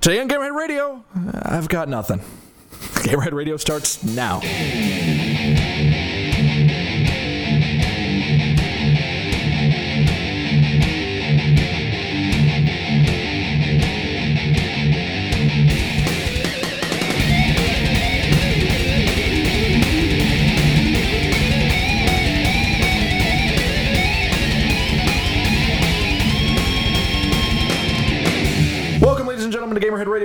Today on Gamerhead Radio, I've got nothing. Gamerhead Radio starts now.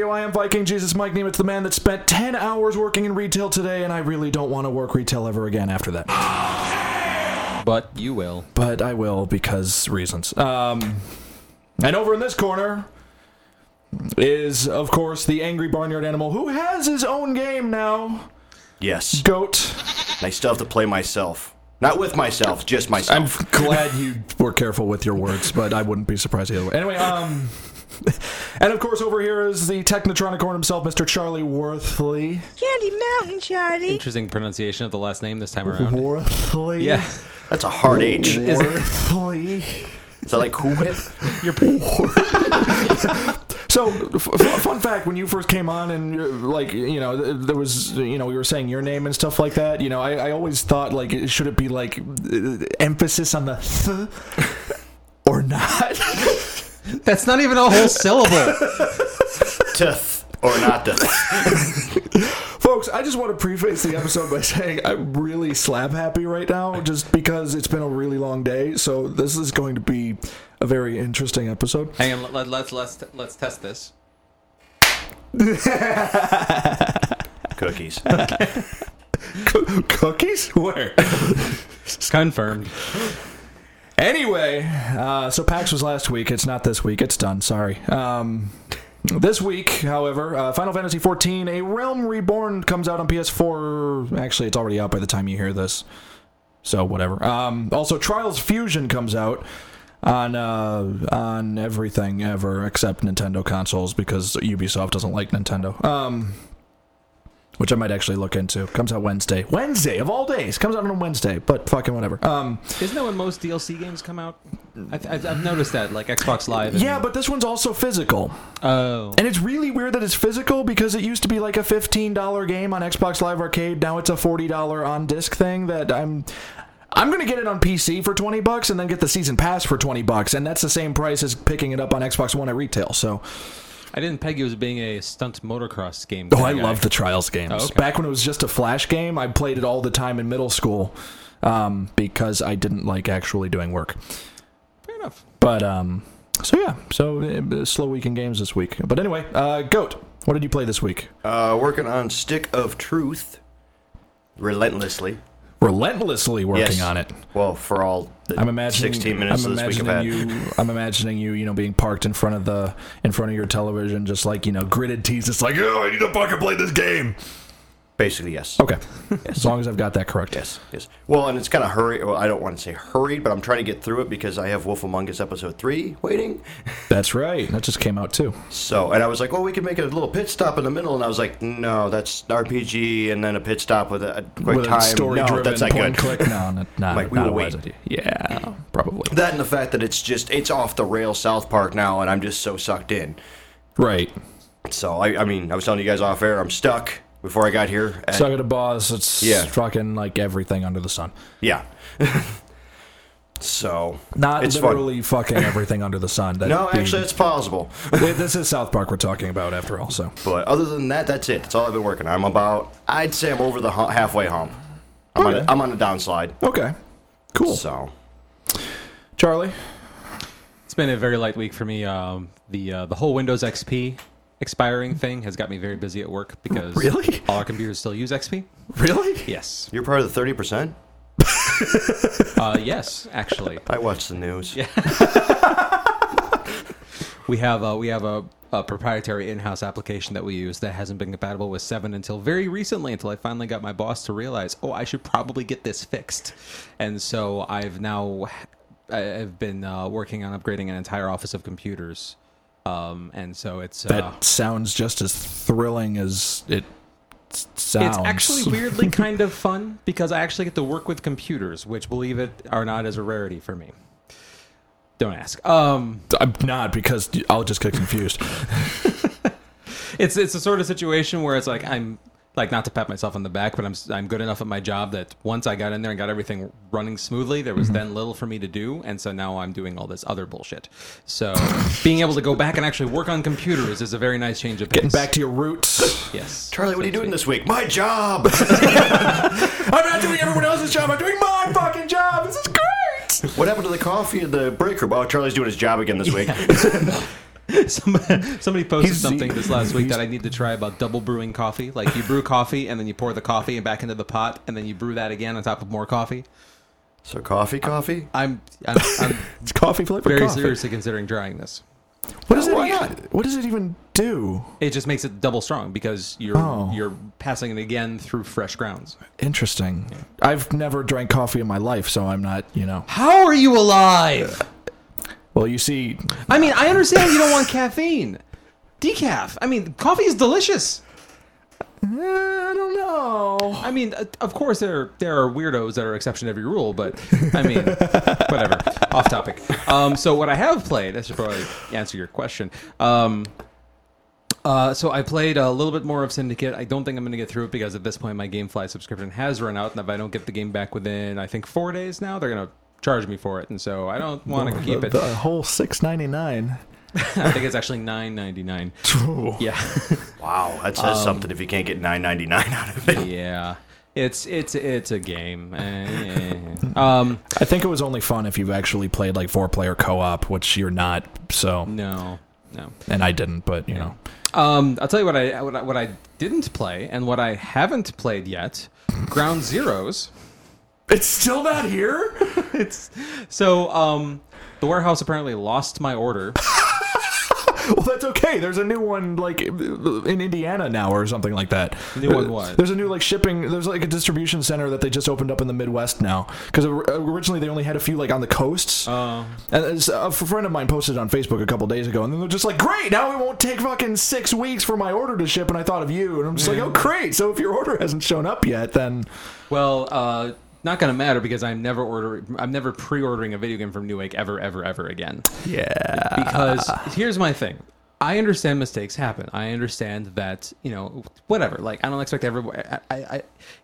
Gentlemen, Radio. I am Viking Jesus Mike Nemitz, the man that spent 10 hours working in retail today, and I really don't want to work retail ever again after that. But you will. But I will because reasons. Um, and over in this corner is, of course, the angry barnyard animal who has his own game now. Yes. Goat. I still have to play myself. Not with myself, just myself. I'm glad you were careful with your words, but I wouldn't be surprised either way. Anyway, um. And of course, over here is the Technotronic horn himself, Mr. Charlie Worthley. Candy Mountain, Charlie. Interesting pronunciation of the last name this time around. Worthley. Yeah. That's a hard H. Is Worthley. that like Cool Whip? So, f- f- fun fact: when you first came on, and uh, like you know, there was you know we were saying your name and stuff like that. You know, I, I always thought like should it be like uh, emphasis on the th or not? That's not even a whole syllable. Tith. Or not the. Folks, I just want to preface the episode by saying I'm really slab happy right now, just because it's been a really long day. So this is going to be a very interesting episode. Hang on, let, let's let's let's test this. Cookies. Cookies? Where? Confirmed. Anyway, uh, so PAX was last week. It's not this week. It's done. Sorry. Um, this week, however, uh, Final Fantasy XIV: A Realm Reborn comes out on PS4. Actually, it's already out by the time you hear this. So whatever. Um, also, Trials Fusion comes out on uh, on everything ever except Nintendo consoles because Ubisoft doesn't like Nintendo. Um, which I might actually look into. Comes out Wednesday. Wednesday of all days comes out on a Wednesday, but fucking whatever. Um, Isn't that when most DLC games come out? I've, I've, I've noticed that, like Xbox Live. And, yeah, but this one's also physical. oh, And it's really weird that it's physical because it used to be like a $15 game on Xbox Live Arcade. Now it's a $40 on disc thing that I'm I'm going to get it on PC for 20 bucks and then get the season pass for 20 bucks and that's the same price as picking it up on Xbox One at retail. So, I didn't peg you as being a stunt motocross game. oh, I guy. love the Trials games. Oh, okay. Back when it was just a flash game, I played it all the time in middle school um, because I didn't like actually doing work. Fair enough. But um so yeah, so uh, slow week in games this week. But anyway, uh Goat, what did you play this week? Uh, working on Stick of Truth. Relentlessly. Relentlessly working Yes. on it. Well, for all the I'm imagining 16 minutes I'm of this week I've imagining had. you. I'm imagining you. You know, being parked in front of the in front of your television, just like you know, gritted teeth. It's like, oh, I need to fucking play this game. Basically, yes. Okay, as long as I've got that correct. Yes, yes. Well, and it's kind of hurry. Well, I don't want to say hurried, but I'm trying to get through it because I have Wolf Among Us episode three waiting. That's right. That just came out too. So, and I was like, well, we could make a little pit stop in the middle, and I was like, no, that's RPG, and then a pit stop with a, a quick With time. story-driven no, that's not good. click. No, no, no Like, we not will wait. Yeah, probably. That and the fact that it's just it's off the rail South Park now, and I'm just so sucked in. Right. So I, I mean, I was telling you guys off air, I'm stuck before I got here. at- Suck at a boss. It's Yeah. fucking like everything under the sun. yeah. so Not it's literally fucking everything under the sun. That. No, being- actually, it's possible. this is South Park we're talking about after all. So But other than that, that's it. That's all I've been working on. I'm about, I'd say I'm over the hu- halfway home. I'm, on Okay. a, I'm on a downslide. okay, cool. So Charlie, It's been a very light week for me. Um, the uh, the whole Windows XP expiring thing has got me very busy at work because Really? all our computers still use XP. really? Yes. you're part of the 30%? Uh, yes, actually. I watch the news. Yeah. We have uh, we have a, a proprietary in-house application that we use that hasn't been compatible with seven until very recently. Until I finally got my boss to realize, oh, I should probably get this fixed. And so I've now I've been uh, working on upgrading an entire office of computers. Um, and so it's uh, That sounds just as thrilling as it sounds. it's actually weirdly kind of fun because I actually get to work with computers, which believe it or not is a rarity for me. Don't ask. Um, I'm not because I'll just get confused. it's it's a sort of situation where it's like I'm like not to pat myself on the back, but I'm I'm good enough at my job that once I got in there and got everything running smoothly, there Mm-hmm. was then little for me to do, and so now I'm doing all this other bullshit. So being able to go back and actually work on computers is a very nice change of pace. Getting back to your roots. yes, Charlie, what are you doing this week? My job. I'm not doing everyone else's job. I'm doing my fucking job. This is great. what happened to the coffee in the break room? Oh, Charlie's doing his job again this week. Somebody, somebody posted He's- something this last week that I need to try about double brewing coffee. Like you brew coffee and then you pour the coffee back into the pot, and then you brew that again on top of more coffee. So coffee, coffee. I'm I'm, I'm It's coffee flavored very coffee. seriously considering trying this. What does even- What does it even do? It just makes it double strong because you're Oh. you're passing it again through fresh grounds. Interesting. I've never drank coffee in my life, so I'm not. You know. How are you alive? Well, you see, I mean, I understand you don't want caffeine. Decaf. I mean, coffee is delicious. eh, I don't know. I mean, uh, of course there there are weirdos that are exception to every rule, but I mean, whatever. Off topic. Um, so what I have played, I should probably answer your question. Um, uh, so I played a little bit more of Syndicate. I don't think I'm going to get through it because at this point my GameFly subscription has run out, and if I don't get the game back within I think four days now, they're going to charge me for it, and so I don't want to keep the, it. the whole six ninety nine. I think it's actually nine ninety nine. Yeah. Wow, that says something if you can't get nine ninety nine out of it. Yeah, it's it's it's a game. Eh. um, I think it was only fun if you've actually played like four player co op, which you're not. So, no, no. and I didn't, but you know. Um, I'll tell you what I what I, what I didn't play and what I haven't played yet. Ground Zeroes. It's still not here. It's so um, the warehouse apparently lost my order. well, that's okay. There's a new one like in Indiana now or something like that. New one what? There's a new like shipping. There's like a distribution center that they just opened up in the Midwest now because originally they only had a few like on the coasts. Uh, And a friend of mine posted on Facebook a couple days ago, and then they're just like, "Great, now it won't take fucking six weeks for my order to ship." And I thought of you, and I'm just like, "Oh, great! So if your order hasn't shown up yet, then well, uh, not gonna matter because I'm never ordering. I'm never pre-ordering a video game from Newegg ever, ever, ever again. yeah, because here's my thing. I understand mistakes happen. I understand that you know whatever. Like I don't expect everyone. I, I, I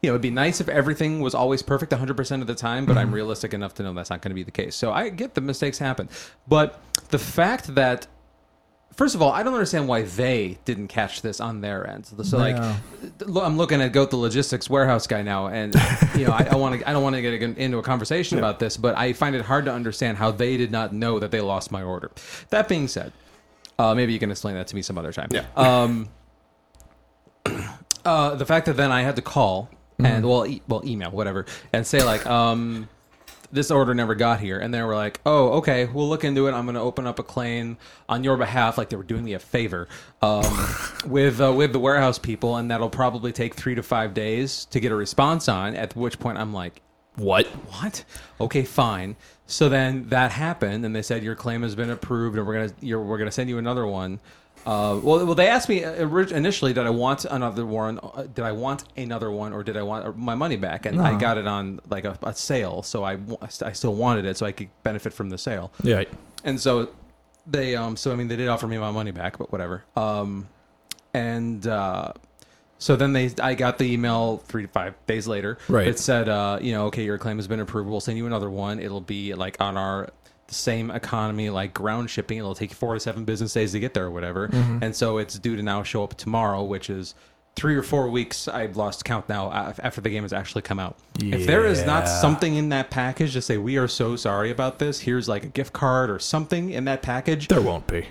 you know, it'd be nice if everything was always perfect 100 percent of the time, but I'm mm-hmm. realistic enough to know that's not going to be the case. So I get the mistakes happen, but the fact that First of all, I don't understand why they didn't catch this on their end. So, like, Yeah. lo- I'm looking at Goat the logistics warehouse guy now, and you know, I, I want to, I don't want to get into a conversation about this, but I find it hard to understand how they did not know that they lost my order. That being said, uh, maybe you can explain that to me some other time. Yeah. Um, uh, the fact that then I had to call and well, e- well, email whatever, and say like, um, this order never got here, and they were like, oh, okay, we'll look into it. I'm going to open up a claim on your behalf, like they were doing me a favor, um, with uh, with the warehouse people, and that'll probably take three to five days to get a response on. At which point, I'm like, what? what? Okay, fine. So then that happened, and they said your claim has been approved, and we're gonna you're, we're gonna send you another one. Uh, well, well, they asked me uh, initially, did I want another one? Uh, did I want another one, or did I want my money back? And I got it on like a, a sale, so I, I still wanted it, so I could benefit from the sale. Yeah, And so they, um, so I mean, they did offer me my money back, but whatever. Um, and uh, so then they, I got the email three to five days later. Right. It said, uh, you know, okay, your claim has been approved. We'll send you another one. It'll be like on our the same economy, like ground shipping. It'll take you four to seven business days to get there or whatever. Mm-hmm. And so it's due to now show up tomorrow, which is. Three or four weeks, I've lost count now after the game has actually come out. If there is not something in that package to say, we are so sorry about this, here's like a gift card or something in that package, there won't be.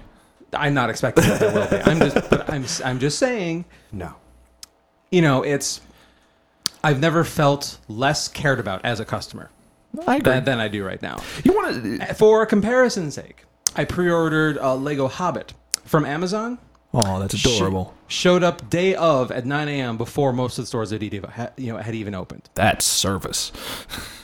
I'm not expecting that there will be. I'm just, but I'm, I'm just saying, No. you know, it's. I've never felt less cared about as a customer I agree. than, than I do right now. you want to? Uh, for comparison's sake, I pre-ordered a Lego Hobbit from Amazon. Oh, that's adorable. Sh- showed up day of at 9 a.m. before most of the stores had even, you know, had even opened. That's service.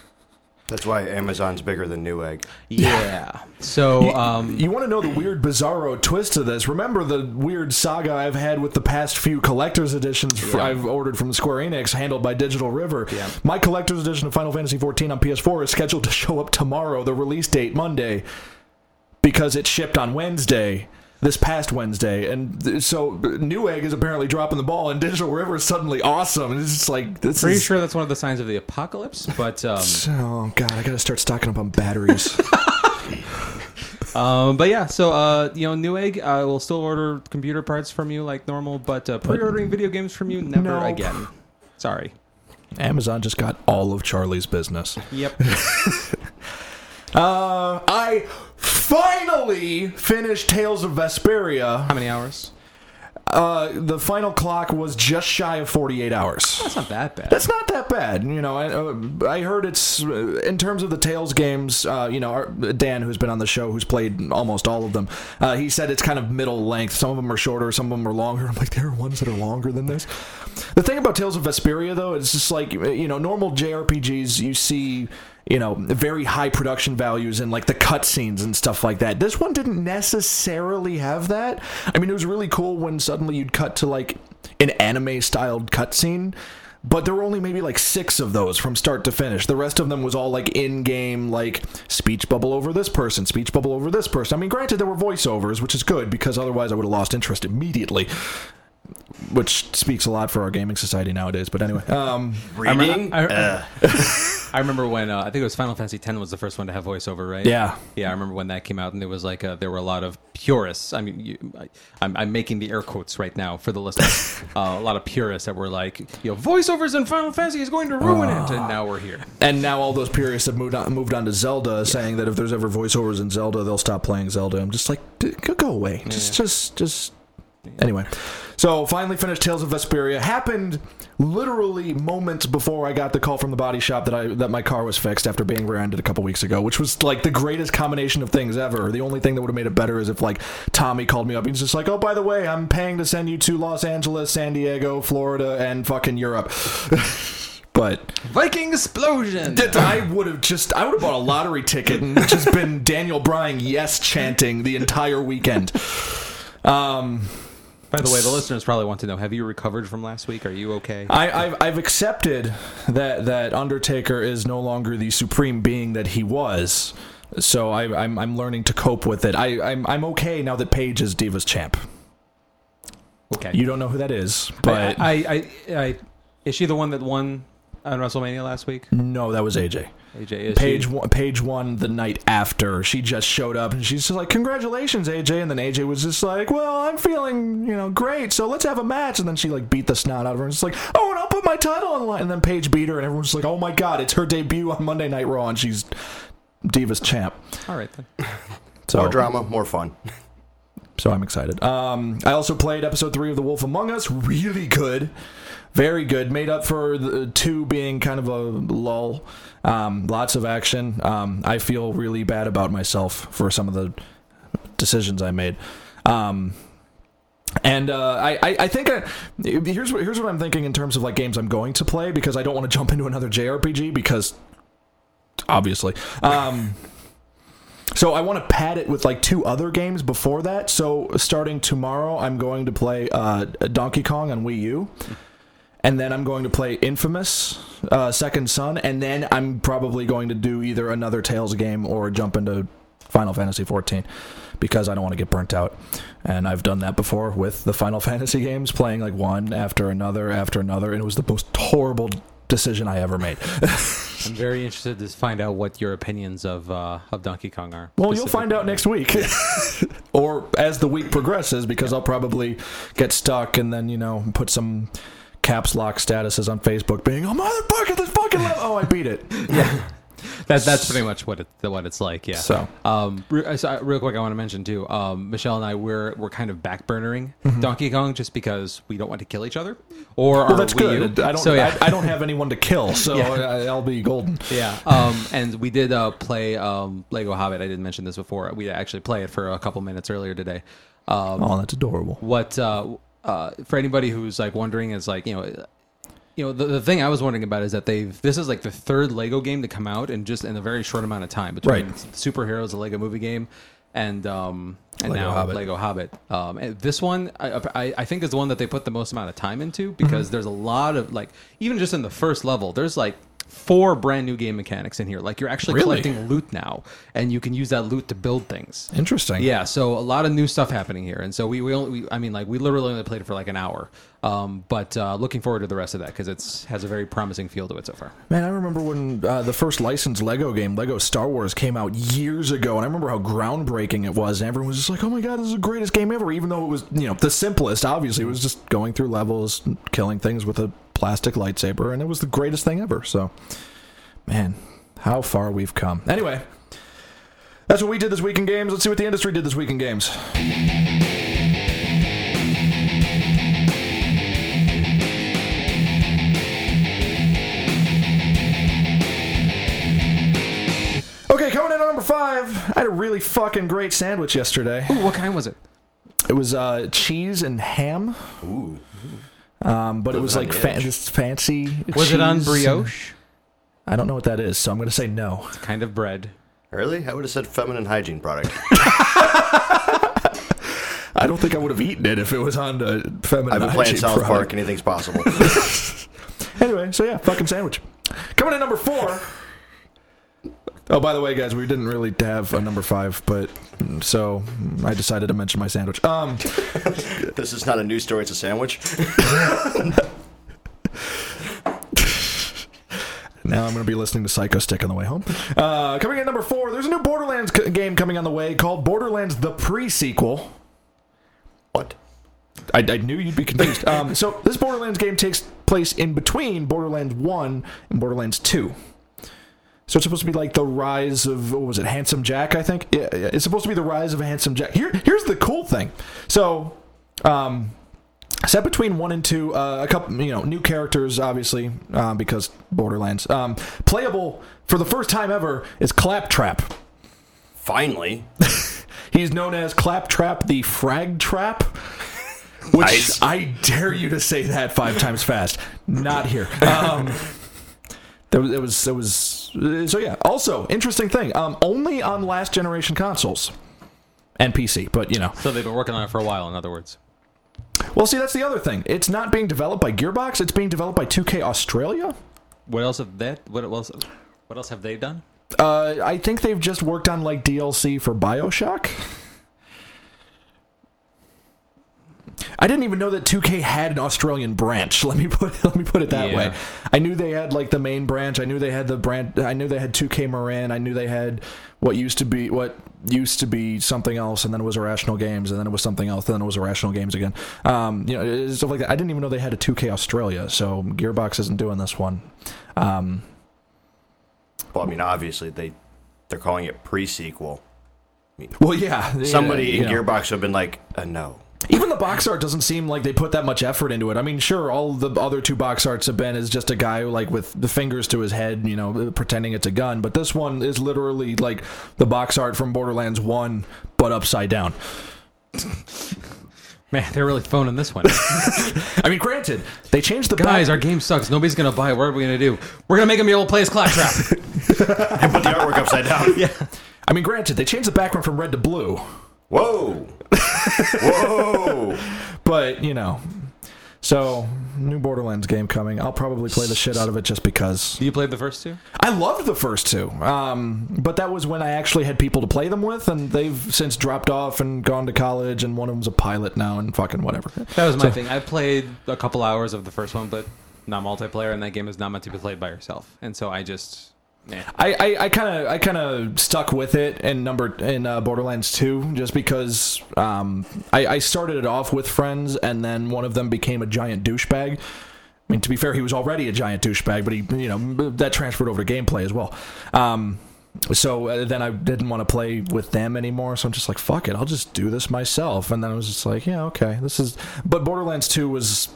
That's why Amazon's bigger than Newegg. Yeah. So, um, You want to know the weird, bizarro twist to this? Remember the weird saga I've had with the past few collector's editions Yeah. I've ordered from Square Enix, handled by Digital River. Yeah. My collector's edition of Final Fantasy XIV on PS4 is scheduled to show up tomorrow, the release date Monday, because it shipped on Wednesday. This past Wednesday, and th- so Newegg is apparently dropping the ball, and Digital River is suddenly awesome. And it's just like this Pretty is. sure that's one of the signs of the apocalypse, but um, Oh god, I gotta start stocking up on batteries. um, but yeah. So uh, you know, Newegg, I will still order computer parts from you like normal, but uh, pre-ordering video games from you never No. again. Sorry. Amazon just got all of Charlie's business. Yep. Uh, I finally finished Tales of Vesperia. How many hours? Uh, the final clock was just shy of 48 hours. That's not that bad. That's not that bad, you know. I uh, I heard it's uh, in terms of the Tales games. Uh, you know, our, Dan, who's been on the show, who's played almost all of them, uh, he said it's kind of middle length. Some of them are shorter, some of them are longer. I'm like, there are ones that are longer than this. The thing about Tales of Vesperia, though, it's just like you know, normal JRPGs, you see. You know, very high production values and like the cutscenes and stuff like that. This one didn't necessarily have that. I mean, it was really cool when suddenly you'd cut to like an anime styled cutscene, but there were only maybe like six of those from start to finish. The rest of them was all like in game, like speech bubble over this person, speech bubble over this person. I mean, granted, there were voiceovers, which is good because otherwise I would have lost interest immediately. Which speaks a lot for our gaming society nowadays. But anyway, um, Reading? I- Uh, I remember when uh, I think it was Final Fantasy X was the first one to have voiceover, right? Yeah. yeah. I remember when that came out, and there was like uh there were a lot of purists. I mean, you, I, I'm, I'm making the air quotes right now for the listeners. uh, a lot of purists that were like, you know, voiceovers in Final Fantasy is going to ruin it, and now we're here. and now all those purists have moved on, moved on to Zelda, saying that if there's ever voiceovers in Zelda, they'll stop playing Zelda. I'm just like, "D- go go away. Just, just, just. Anyway, so finally finished Tales of Vesperia. Happened literally moments before I got the call from the body shop that I that my car was fixed after being rear-ended a couple weeks ago, which was like the greatest combination of things ever. The only thing that would have made it better is if like Tommy called me up. He's just like, "Oh, by the way, I'm paying to send you to Los Angeles, San Diego, Florida, and fucking Europe." but Viking explosion. that I would have just I would have bought a lottery ticket and just been Daniel Bryan yes chanting the entire weekend. Um, By the way, the listeners probably want to know: Have you recovered from last week? Are you okay? I, I've I've accepted that that Undertaker is no longer the supreme being that he was. So I, I'm I'm learning to cope with it. I I'm I'm okay now that Paige is Divas champ. Okay. You don't know who that is, but I, I, I, I, is she the one that won on WrestleMania last week? no, that was AJ. AJ, is Paige she- won, Paige won the night after. She just showed up and she's just like, "Congratulations, AJ!" And then AJ was just like, "Well, I'm feeling, you know, great. So let's have a match." And then she like beat the snot out of her and just like, "Oh, and I'll put my title on the line." And then Paige beat her, and everyone's like, "Oh my god, it's her debut on Monday Night Raw, and she's Divas champ." All right then. So more drama, more fun. so I'm excited. Um, I also played episode three of The Wolf Among Us. Really good, very good. Made up for the two being kind of a lull. Um, lots of action. Um, I feel really bad about myself for some of the decisions I made. Um, and uh, I, I, think I, here's what here's what I'm thinking in terms of like games I'm going to play because I don't want to jump into another JRPG because obviously. Um, so I want to pad it with like two other games before that. So starting tomorrow, I'm going to play uh, Donkey Kong on Wii U, and then I'm going to play Infamous uh, Second Son, and then I'm probably going to do either another Tales game or jump into Final Fantasy 14 because I don't want to get burnt out. And I've done that before with the Final Fantasy games, playing like one after another after another, and it was the most horrible decision I ever made. I'm very interested to find out what your opinions of uh, of Donkey Kong are. Well, you'll find out next week, or as the week progresses, because I'll probably get stuck and then you know put some caps lock statuses on Facebook, being "Oh motherfucker, this fucking level. oh I beat it." Yeah. that, that's pretty much what it what it's like. Yeah. So. um, real quick, I want to mention too. Um, Michelle and I we're we're kind of backburnering Mm-hmm. Donkey Kong just because we don't want to kill each other. Or Well, that's good. I don't. So yeah. I, I don't have anyone to kill, so Yeah. I, I'll be golden. Yeah, um, and we did uh, play um, Lego Hobbit. I didn't mention this before. We actually played it for a couple minutes earlier today. Um, Oh, that's adorable. what uh, uh, for anybody who's like wondering is like you know you know the, the thing i was wondering about is that they've this is like the third lego game to come out in just in a very short amount of time between Right. superheroes a lego movie game and um and Lego now Hobbit. lego hobbit um and this one I, I i think is the one that they put the most amount of time into because there's a lot of like even just in the first level there's like four brand new game mechanics in here. Like you're actually Really? collecting loot now, and you can use that loot to build things. Interesting. Yeah, so a lot of new stuff happening here, and so we we, only, we I mean like we literally only played it for like an hour, um, but uh, looking forward to the rest of that because it's has a very promising feel to it so far. Man, I remember when uh, the first licensed Lego game, Lego Star Wars, came out years ago, and I remember how groundbreaking it was. And everyone was just like, "Oh my god, this is the greatest game ever!" Even though it was, you know, the simplest. Obviously, it was just going through levels, killing things with a plastic lightsaber, and it was the greatest thing ever. So, man, how far we've come. Anyway, that's what we did this week in games. Let's see what the industry did this week in games. Okay, coming in at number five. I had a really fucking great sandwich yesterday. Ooh, what kind was it? It was uh, cheese and ham. Ooh. Um, but it was on like fa- edge. this fancy. Was it on cheese. brioche? I don't know what that is, so I'm going to say no. Kind of bread. Really? I would have said feminine hygiene product. I don't think I would have eaten it if it was on the feminine. I've been playing hygiene South product. Park. Anything's possible. Anyway, so yeah, fucking sandwich. Coming in number four. Oh, by the way, guys, we didn't really have a number five, but so I decided to mention my sandwich. Um, this is not a news story. It's a sandwich. Now I'm going to be listening to Psychostick on the way home. Uh, coming in number four, there's a new Borderlands c- game coming on the way called Borderlands the Pre-Sequel. What? I, I knew you'd be confused. Um, so this Borderlands game takes place in between Borderlands 1 and Borderlands 2. So it's supposed to be like the rise of what was it, Handsome Jack? I think yeah, yeah, it's supposed to be the rise of a Handsome Jack. Here, here's the cool thing. So, um, set between one and two, uh, a couple, you know, new characters, obviously, um, because Borderlands. Um, playable for the first time ever is Claptrap. Finally. He's known as Claptrap the Frag Trap. Which Nice. I dare you to say that five times fast. Not here. Um, there was, it was, it was. Uh, So yeah. Also, interesting thing. Um, only on last generation consoles and PC. But you know, So they've been working on it for a while. In other words, well, see, that's the other thing. It's not being developed by Gearbox. It's being developed by 2K Australia. what else have that? What else? What else have they done? Uh, I think they've just worked on like DLC for Bioshock. I didn't even know that 2K had an Australian branch. Let me put let me put it that Yeah. way. I knew they had like the main branch. I knew they had the brand. I knew they had 2K Marin. I knew they had what used to be what used to be something else, and then it was Irrational Games, and then it was something else, and then it was Irrational Games again. Um, you know, stuff like that. I didn't even know they had a 2K Australia. So Gearbox isn't doing this one. Um, Well, I mean, obviously they they're calling it pre-sequel. well, yeah. Somebody you in. Gearbox would have been like, uh, no. Even the box art doesn't seem like they put that much effort into it. I mean, sure, all the other two box arts have been is just a guy like with the fingers to his head, you know, pretending it's a gun. But this one is literally like the box art from Borderlands One, but upside down. Man, they're really phoning this one. I mean, granted, they changed the Guys, back- our game sucks. Nobody's gonna buy it. What are we gonna do? We're gonna make them be able to play as Claptrap. And put the artwork upside down. yeah. I mean, granted, they changed the background from red to blue, Whoa. Whoa. but you know. So, new Borderlands game coming. I'll probably play the shit out of it just because. You played the first two? I loved the first two, um, but that was when I actually had people to play them with, and they've since dropped off and gone to college, and one of them's a pilot now, and fucking whatever. That was my thing. I played a couple hours of the first one, but not multiplayer, and that game is not meant to be played by yourself. And so I just, I kind of I kind of stuck with it in number in uh, Borderlands Two, just because um, I, I started it off with friends, and then one of them became a giant douchebag. I mean, to be fair, he was already a giant douchebag, but he, you know, that transferred over to gameplay as well. Um, so uh, then I didn't want to play with them anymore. So I'm just like, fuck it, I'll just do this myself. And then I was just like, yeah, okay, this is. But Borderlands 2 was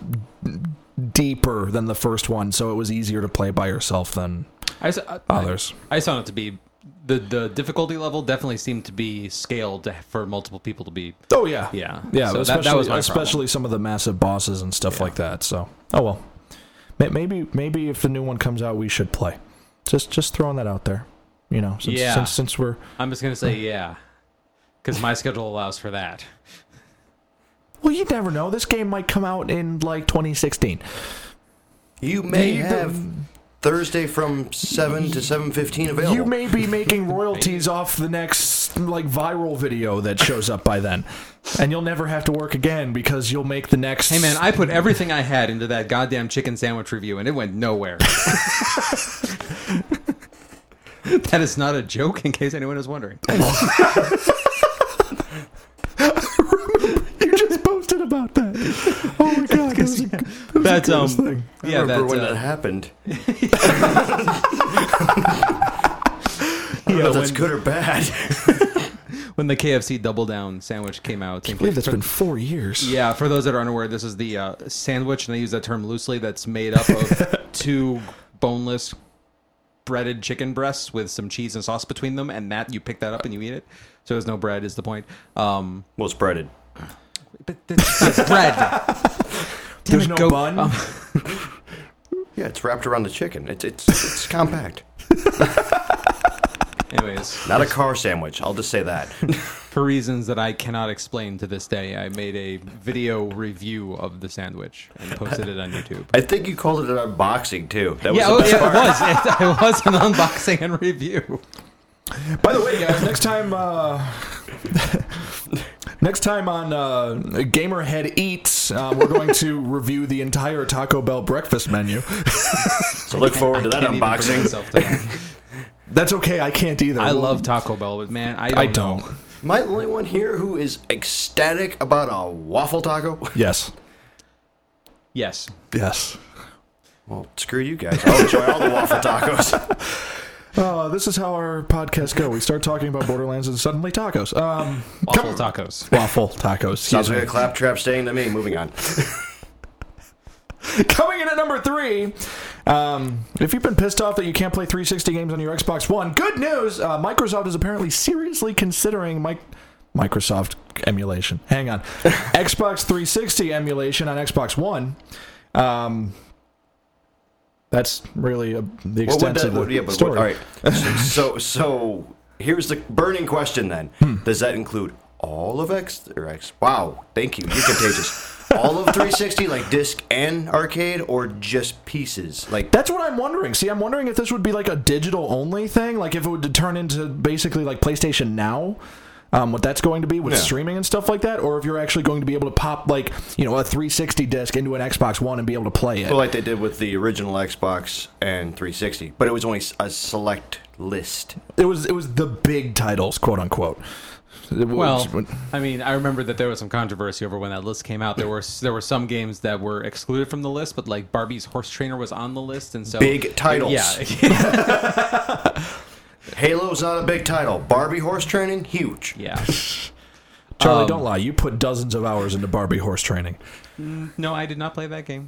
deeper than the first one, so it was easier to play by yourself than I, s- uh, I- others. I found it to be the the difficulty level definitely seemed to be scaled to, for multiple people to be. Oh yeah, Yeah. yeah. So that- especially, that was my especially some of the massive bosses and stuff like that. So, oh well. Maybe maybe if the new one comes out, we should play. Just just throwing that out there. You know, since Yeah. since, since we're I'm just gonna say yeah, because my schedule allows for that. well, you never know. This game might come out in like 2016. You may The- have Thursday from seven to seven fifteen available. You may be making royalties off the next like viral video that shows up by then, and you'll never have to work again because you'll make the next. Hey man, I put everything I had into that goddamn chicken sandwich review, and it went nowhere. that is not a joke, in case anyone is wondering. you just posted about that. Oh my god, that was a, that was That's the um, coolest thing. yeah, remember that's when uh, that happened. yeah, If that's when, good or bad. when the KFC Double Down sandwich came out. I believe that's been four years. Yeah, for those that are unaware, this is the uh, sandwich, and I use that term loosely. That's made up of two boneless breaded chicken breasts with some cheese and sauce between them, and that you pick that up and you eat it. So there's no bread, is the point. Um, well, it's breaded. but it's not bread. There's Damn no it, go- bun. um, Yeah, it's wrapped around the chicken. It's it's it's compact. Anyways, Not a car sandwich. I'll just say that. for reasons that I cannot explain to this day, I made a video review of the sandwich and posted it on YouTube. I think you called it an unboxing too. That was Yeah, the oh, best yeah, part. it was. It, it was an unboxing and review. By the way, guys, next time, uh, next time on uh, Gamerhead Eats, uh, we're going to review the entire Taco Bell breakfast menu. So look forward to that Can't unboxing. myself to. That's okay. I can't either. I love Taco Bell, but man, I don't. I don't. Am I the only one here who is ecstatic about a waffle taco? Yes. Yes. Yes. Well, screw you guys. I'll enjoy all the waffle tacos. Uh, this is how our podcasts go. We start talking about Borderlands and suddenly tacos. Um, Waffle tacos. waffle tacos. Sounds like a claptrap staying to me. Moving on. Coming in at number three, um, if you've been pissed off that you can't play 360 games on your Xbox One, good news! Uh, Microsoft is apparently seriously considering mic- Microsoft emulation. Hang on, Xbox 360 emulation on Xbox One. Um, that's really a, the extent that? of the yeah, but story. what, all right. So, so here's the burning question then. Hmm. Does that include all of X or X? Wow, thank you. You're contagious. all of 360, like disc and arcade, or just pieces? Like That's what I'm wondering. See, I'm wondering if this would be like a digital only thing, like if it would turn into basically like PlayStation Now, um, what that's going to be with Yeah. streaming and stuff like that, or if you're actually going to be able to pop like you know a 360 disc into an Xbox One and be able to play it. well, like they did with the original Xbox and 360, but it was only a select list. it was it was the big titles, quote unquote. Well, I mean, I remember that there was some controversy over when that list came out. There were there were some games that were excluded from the list, but like Barbie's Horse Trainer was on the list, and so Big titles. Yeah, Halo's not a big title. Barbie horse training, huge. yeah. Charlie, um, don't lie. You put dozens of hours into Barbie horse training. No, I did not play that game.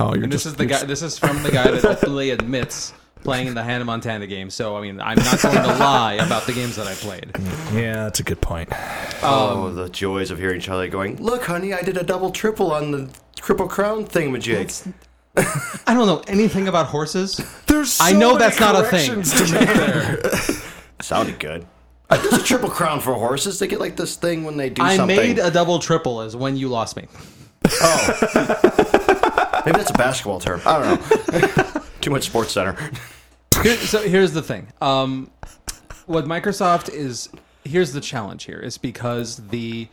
Oh, you're And this just is the you're guy. just- This is from the guy that openly admits playing the Hannah Montana game. So I mean, I'm not going to lie about the games that I played. Yeah, that's a good point. oh, the joys of hearing Charlie going, "Look, honey, I did a double triple on the triple crown thingamajig." I don't know anything about horses. There's I know many that's not a thing. corrections to make there. Sounded good. Uh, There's a triple crown for horses. They get like this thing when they do I something. made a double triple as when you lost me. Oh, maybe that's a basketball term. I don't know. Too much Sports Center. Here- so here's the thing. Um, what Microsoft is here's the challenge here is because the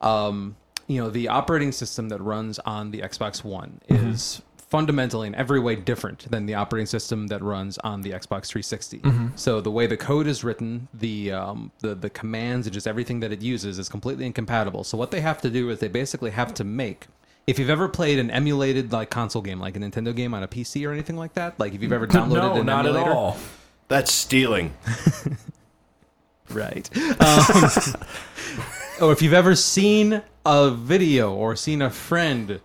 um, you know the operating system that runs on the Xbox One is fundamentally in every way different than the operating system that runs on the Xbox 360. So the way the code is written, the um, the the commands and just everything that it uses is completely incompatible. So what they have to do is they basically have to make if you've ever played an emulated like console game, like a Nintendo game on a PC or anything like that, like if you've ever downloaded no, an not emulator, at all. That's stealing. Right. Um, or if you've ever seen a video or seen a friend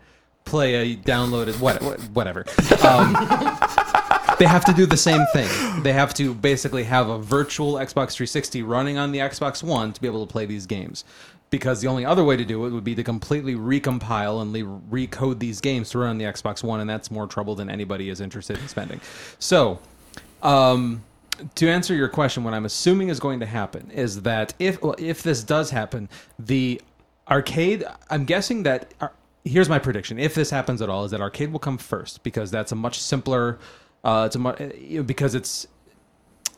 play a downloaded what, what whatever, um, they have to do the same thing. They have to basically have a virtual Xbox 360 running on the Xbox One to be able to play these games. Because the only other way to do it would be to completely recompile and recode these games to run on the Xbox One, and that's more trouble than anybody is interested in spending. So, um, to answer your question, what I'm assuming is going to happen is that if well, if this does happen, the arcade. I'm guessing that here's my prediction: if this happens at all, is that arcade will come first because that's a much simpler. Uh, it's a mu- uh, you know, because it's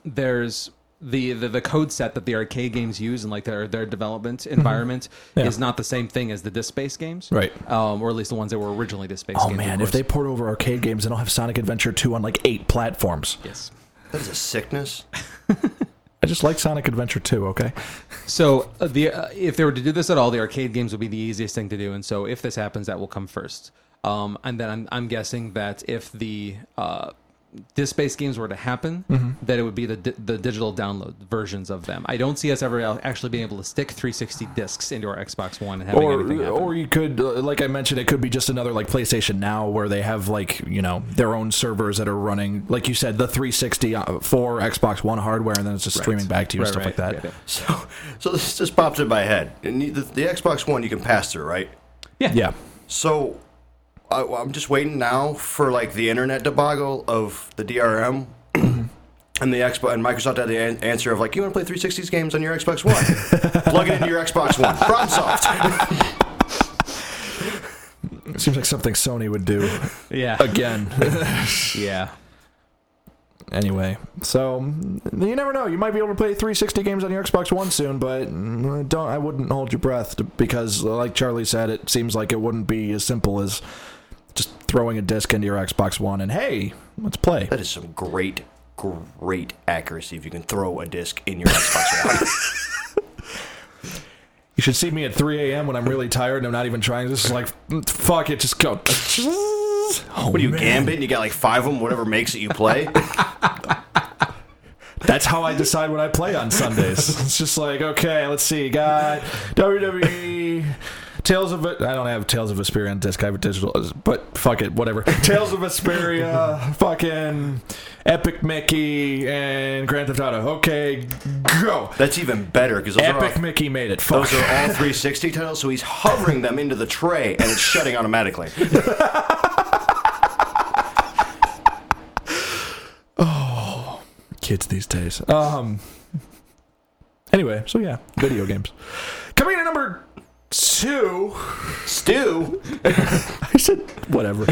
there's the, the the code set that the arcade games use and like their their development environment Mm-hmm. Yeah. is not the same thing as the disc based games, Right. Um, or at least the ones that were originally disc based. Oh games, man, if they port over arcade games, then I'll have Sonic Adventure 2 on like eight platforms. yes. That is a sickness. I just like Sonic Adventure 2, okay? So uh, the uh, if they were to do this at all, the arcade games would be the easiest thing to do, and so if this happens, that will come first. Um, and then I'm, I'm guessing that if the uh, disc-based games were to happen, Mm-hmm. that it would be the di- the digital download versions of them. I don't see us ever actually being able to stick 360 discs into our Xbox One and having anything Or, happen. or you could, uh, like I mentioned, it could be just another like PlayStation Now where they have like you know their own servers that are running, like you said, the 360 uh, for Xbox One hardware, and then it's just streaming back to you and stuff right. like that. Yeah, So, so this just pops in my head. And the, the Xbox One you can pass through, right? yeah. Yeah. So I, I'm just waiting now for like the internet debacle of the DRM. And the Xbox and Microsoft had the an- answer of like, you want to play 360s games on your Xbox One? Plug it into your Xbox One. FromSoft. It seems like something Sony would do yeah, again. yeah. anyway, so mm, you never know. You might be able to play 360 games on your Xbox One soon, but mm, don't. I wouldn't hold your breath to, because, like Charlie said, it seems like it wouldn't be as simple as just throwing a disc into your Xbox One and hey, let's play. That is some great, great accuracy if you can throw a disc in your Xbox One. You should see me at 3 a.m. when I'm really tired and I'm not even trying. This is like, fuck it, just go. Oh, What are you, man. Gambit? And you got like five of them, whatever makes it you play? That's how I decide what I play on Sundays. it's just like, okay, let's see. Got WWE, Tales of. I don't have Tales of Vesperia on disc. I have a digital, but fuck it, whatever. Tales of Vesperia, fucking Epic Mickey, and Grand Theft Auto. Okay, go. That's even better because are all- Epic Mickey made it. Fuck. those are all 360 titles, so he's hovering them into the tray and it's shutting automatically. Oh, kids these days. Um. Anyway, so yeah, video games. Coming in at number two. Stew. I said whatever.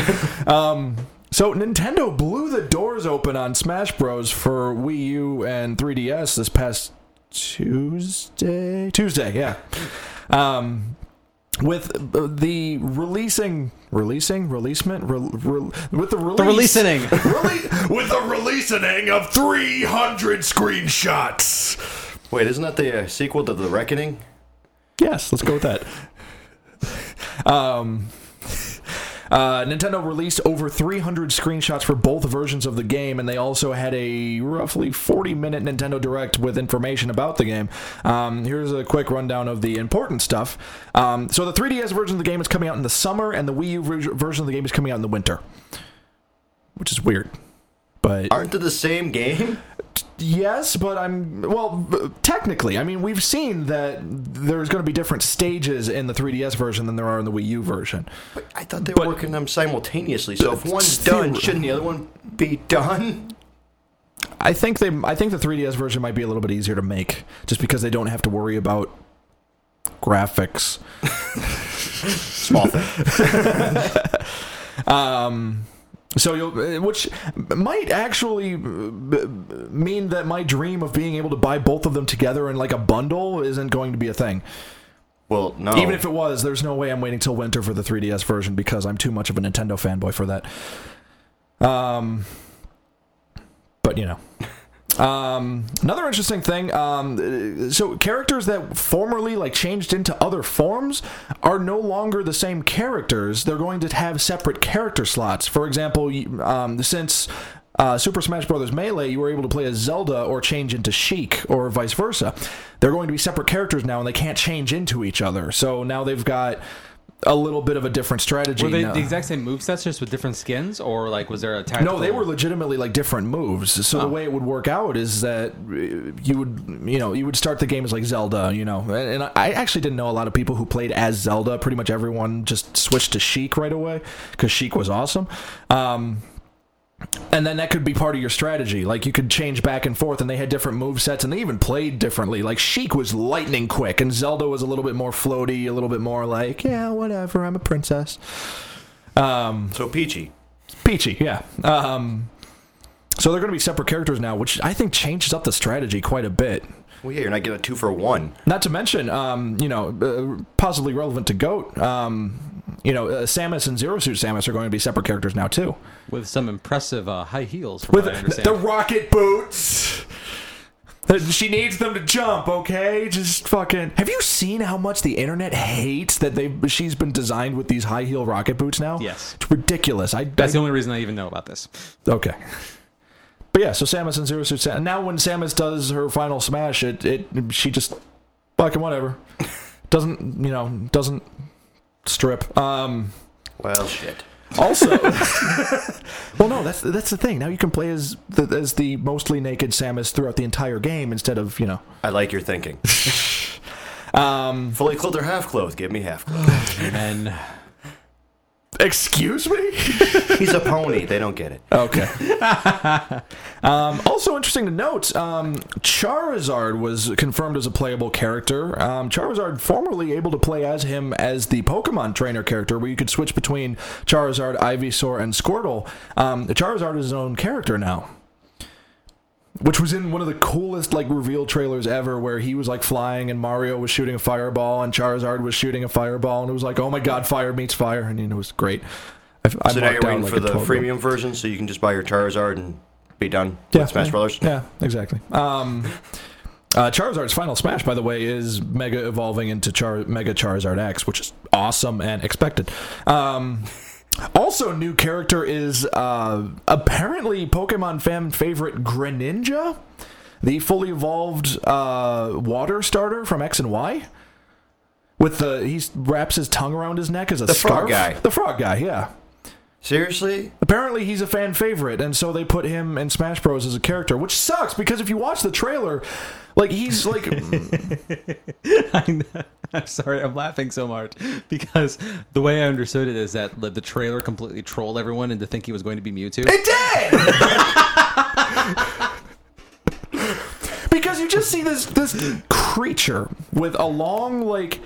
um, so Nintendo blew the doors open on Smash Bros. for Wii U and 3DS this past Tuesday. Tuesday, yeah. Um, with the releasing, releasing, releasement, re, re, with the release, The releasing. Rele- with the releasing of 300 screenshots. wait, isn't that the uh, sequel to The Reckoning? Yes, let's go with that. Um, uh, Nintendo released over 300 screenshots for both versions of the game, and they also had a roughly 40 minute Nintendo Direct with information about the game. Um, here's a quick rundown of the important stuff. Um, so, the 3DS version of the game is coming out in the summer, and the Wii U ver- version of the game is coming out in the winter, which is weird. But Aren't they the same game? Yes, but I'm well. Technically, I mean, we've seen that there's going to be different stages in the 3DS version than there are in the Wii U version. I thought they were But- working them simultaneously. So if one's done, shouldn't the other one be done? I think they, I think the 3DS version might be a little bit easier to make, just because they don't have to worry about graphics. Small thing. Um, so you'll, uh, which might actually uh, mean that my dream of being able to buy both of them together in like a bundle isn't going to be a thing. Well, no. Even if it was, there's no way I'm waiting till winter for the 3DS version because I'm too much of a Nintendo fanboy for that. Um, but you know. Um, another interesting thing. Um, so characters that formerly like changed into other forms are no longer the same characters. They're going to have separate character slots. For example, um, since uh, Super Smash Bros. Melee, you were able to play as Zelda or change into Sheik or vice versa. They're going to be separate characters now, and they can't change into each other. So now they've got a little bit of a different strategy. Were they now. the exact same movesets just with different skins, or like was there a tactical? No, they were legitimately like different moves. So the way it would work out is that uh, you would, you know, you would start the game as like Zelda, you know. And and I actually didn't know a lot of people who played as Zelda. Pretty much everyone just switched to Sheik right away because Sheik was awesome. Um, and then that could be part of your strategy. Like you could change back and forth, and they had different move sets, and they even played differently. Like Sheik was lightning quick, and Zelda was a little bit more floaty, a little bit more like, yeah, whatever, I'm a princess. Um, So Peachy. Peachy, yeah. Um, so they're going to be separate characters now, which I think changes up the strategy quite a bit. Well, yeah, you're not getting a two for one. Not to mention, um, you know, uh, possibly relevant to Goat. Um, you know, uh, Samus and Zero Suit Samus are going to be separate characters now too. with some impressive uh, high heels. With the rocket boots. She needs them to jump, okay? Just fucking. Have you seen how much the internet hates that they she's been designed with these high heel rocket boots now? Yes. it's ridiculous. I, That's I the only reason I even know about this. okay. But yeah, so Samus and Zero Suit Samus. Now when Samus does her final smash, it it she just fucking whatever. Doesn't you know? Doesn't strip. Um. Well, shit. Also, well, no, that's that's the thing. Now you can play as the, as the mostly naked Samus throughout the entire game instead of you know. I like your thinking. Um, Fully clothed or half clothed? Give me half clothed. And excuse me. He's a pony. They don't get it. Okay. um, also interesting to note, um, Charizard was confirmed as a playable character. Um, Charizard formerly able to play as him as the Pokemon trainer character, where you could switch between Charizard, Ivysaur, and Squirtle. Um, Charizard is his own character now. Which was in one of the coolest like reveal trailers ever, where he was like flying and Mario was shooting a fireball and Charizard was shooting a fireball, and it was like, oh my god, fire meets fire, and you know, it was great. I, I So now you're down, waiting like, for the 12 freemium version, so you can just buy your Charizard and be done Yeah, with Smash yeah, Brothers. Yeah, exactly. Um, uh, Charizard's final smash, by the way, is Mega evolving into Char- Mega Charizard X, which is awesome and expected. Um, also, new character is uh, apparently Pokemon fan favorite Greninja, the fully evolved uh, water starter from X and Y. With the he wraps his tongue around his neck as a The frog scarf. guy. The frog guy, yeah. Seriously? Apparently, he's a fan favorite, and so they put him in Smash Bros. as a character, which sucks because if you watch the trailer, like he's like, I know. I'm sorry, I'm laughing so much because the way I understood it is that the, the trailer completely trolled everyone into thinking he was going to be Mewtwo. it did because you just see this this creature with a long like.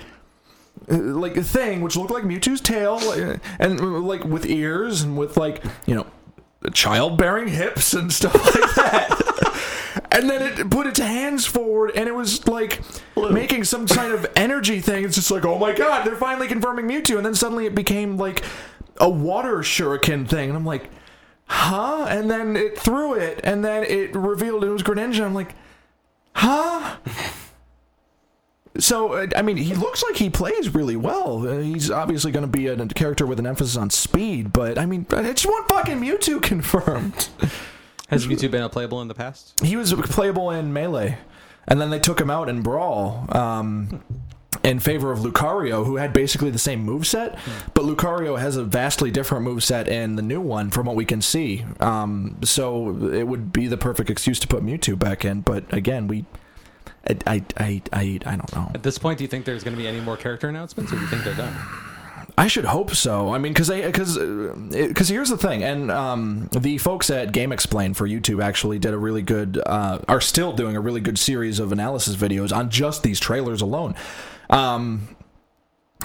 Like a thing which looked like Mewtwo's tail, and like with ears and with like you know, childbearing hips and stuff like that. and then it put its hands forward and it was like making some kind of energy thing. It's just like oh my god they're finally confirming mewtwo. And then suddenly it became like a water shuriken thing. And i'm like huh? And then it threw it and then it revealed it was greninja. I'm like huh so uh, I mean, he looks like he plays really well. Uh, he's obviously going to be a, a character with an emphasis on speed, but I mean, I just want fucking Mewtwo confirmed. Has Mewtwo been playable in the past? he was playable in melee, and then they took him out in brawl um, in favor of Lucario, who had basically the same move set, but Lucario has a vastly different move set in the new one from what we can see. Um, so it would be the perfect excuse to put Mewtwo back in. But again, we. I, I, I, I, I don't know. At this point, do you think there's going to be any more character announcements, or do you think they're done? I should hope so. I mean, because because because here's the thing, and um, the folks at GameXplain for YouTube actually did a really good, uh, are still doing a really good series of analysis videos on just these trailers alone. Um,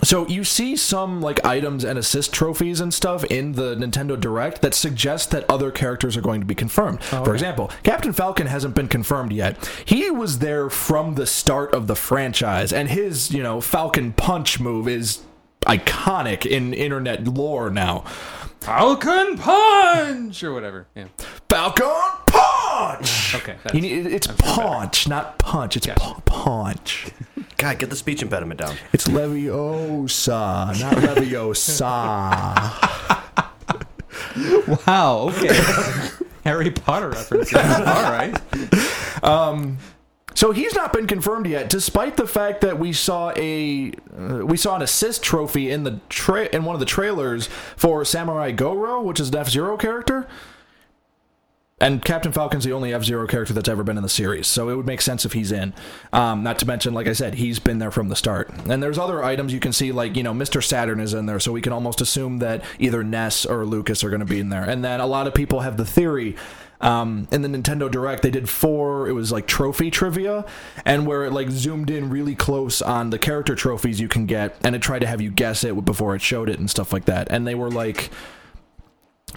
so you see some like items and assist trophies and stuff in the Nintendo Direct that suggest that other characters are going to be confirmed. Oh, For example, Captain Falcon hasn't been confirmed yet. He was there from the start of the franchise, and his you know Falcon Punch move is iconic in internet lore now. Falcon Punch or whatever. Yeah. Falcon Punch. Okay. Need, it's punch, not punch. It's pu- punch. God, get the speech impediment down. It's Leviosa, not Leviosa. wow. Okay. Harry Potter references. All right. So he's not been confirmed yet, despite the fact that we saw a uh, we saw an assist trophy in the tra- in one of the trailers for Samurai Goroh, which is an F Zero character. And Captain Falcon's the only F Zero character that's ever been in the series, so it would make sense if he's in. Um, not to mention, like I said, he's been there from the start. And there's other items you can see, like you know, Mr. Saturn is in there, so we can almost assume that either Ness or Lucas are going to be in there. And then a lot of people have the theory. Um, in the Nintendo Direct, they did four. It was like trophy trivia, and where it like zoomed in really close on the character trophies you can get, and it tried to have you guess it before it showed it and stuff like that. And they were like,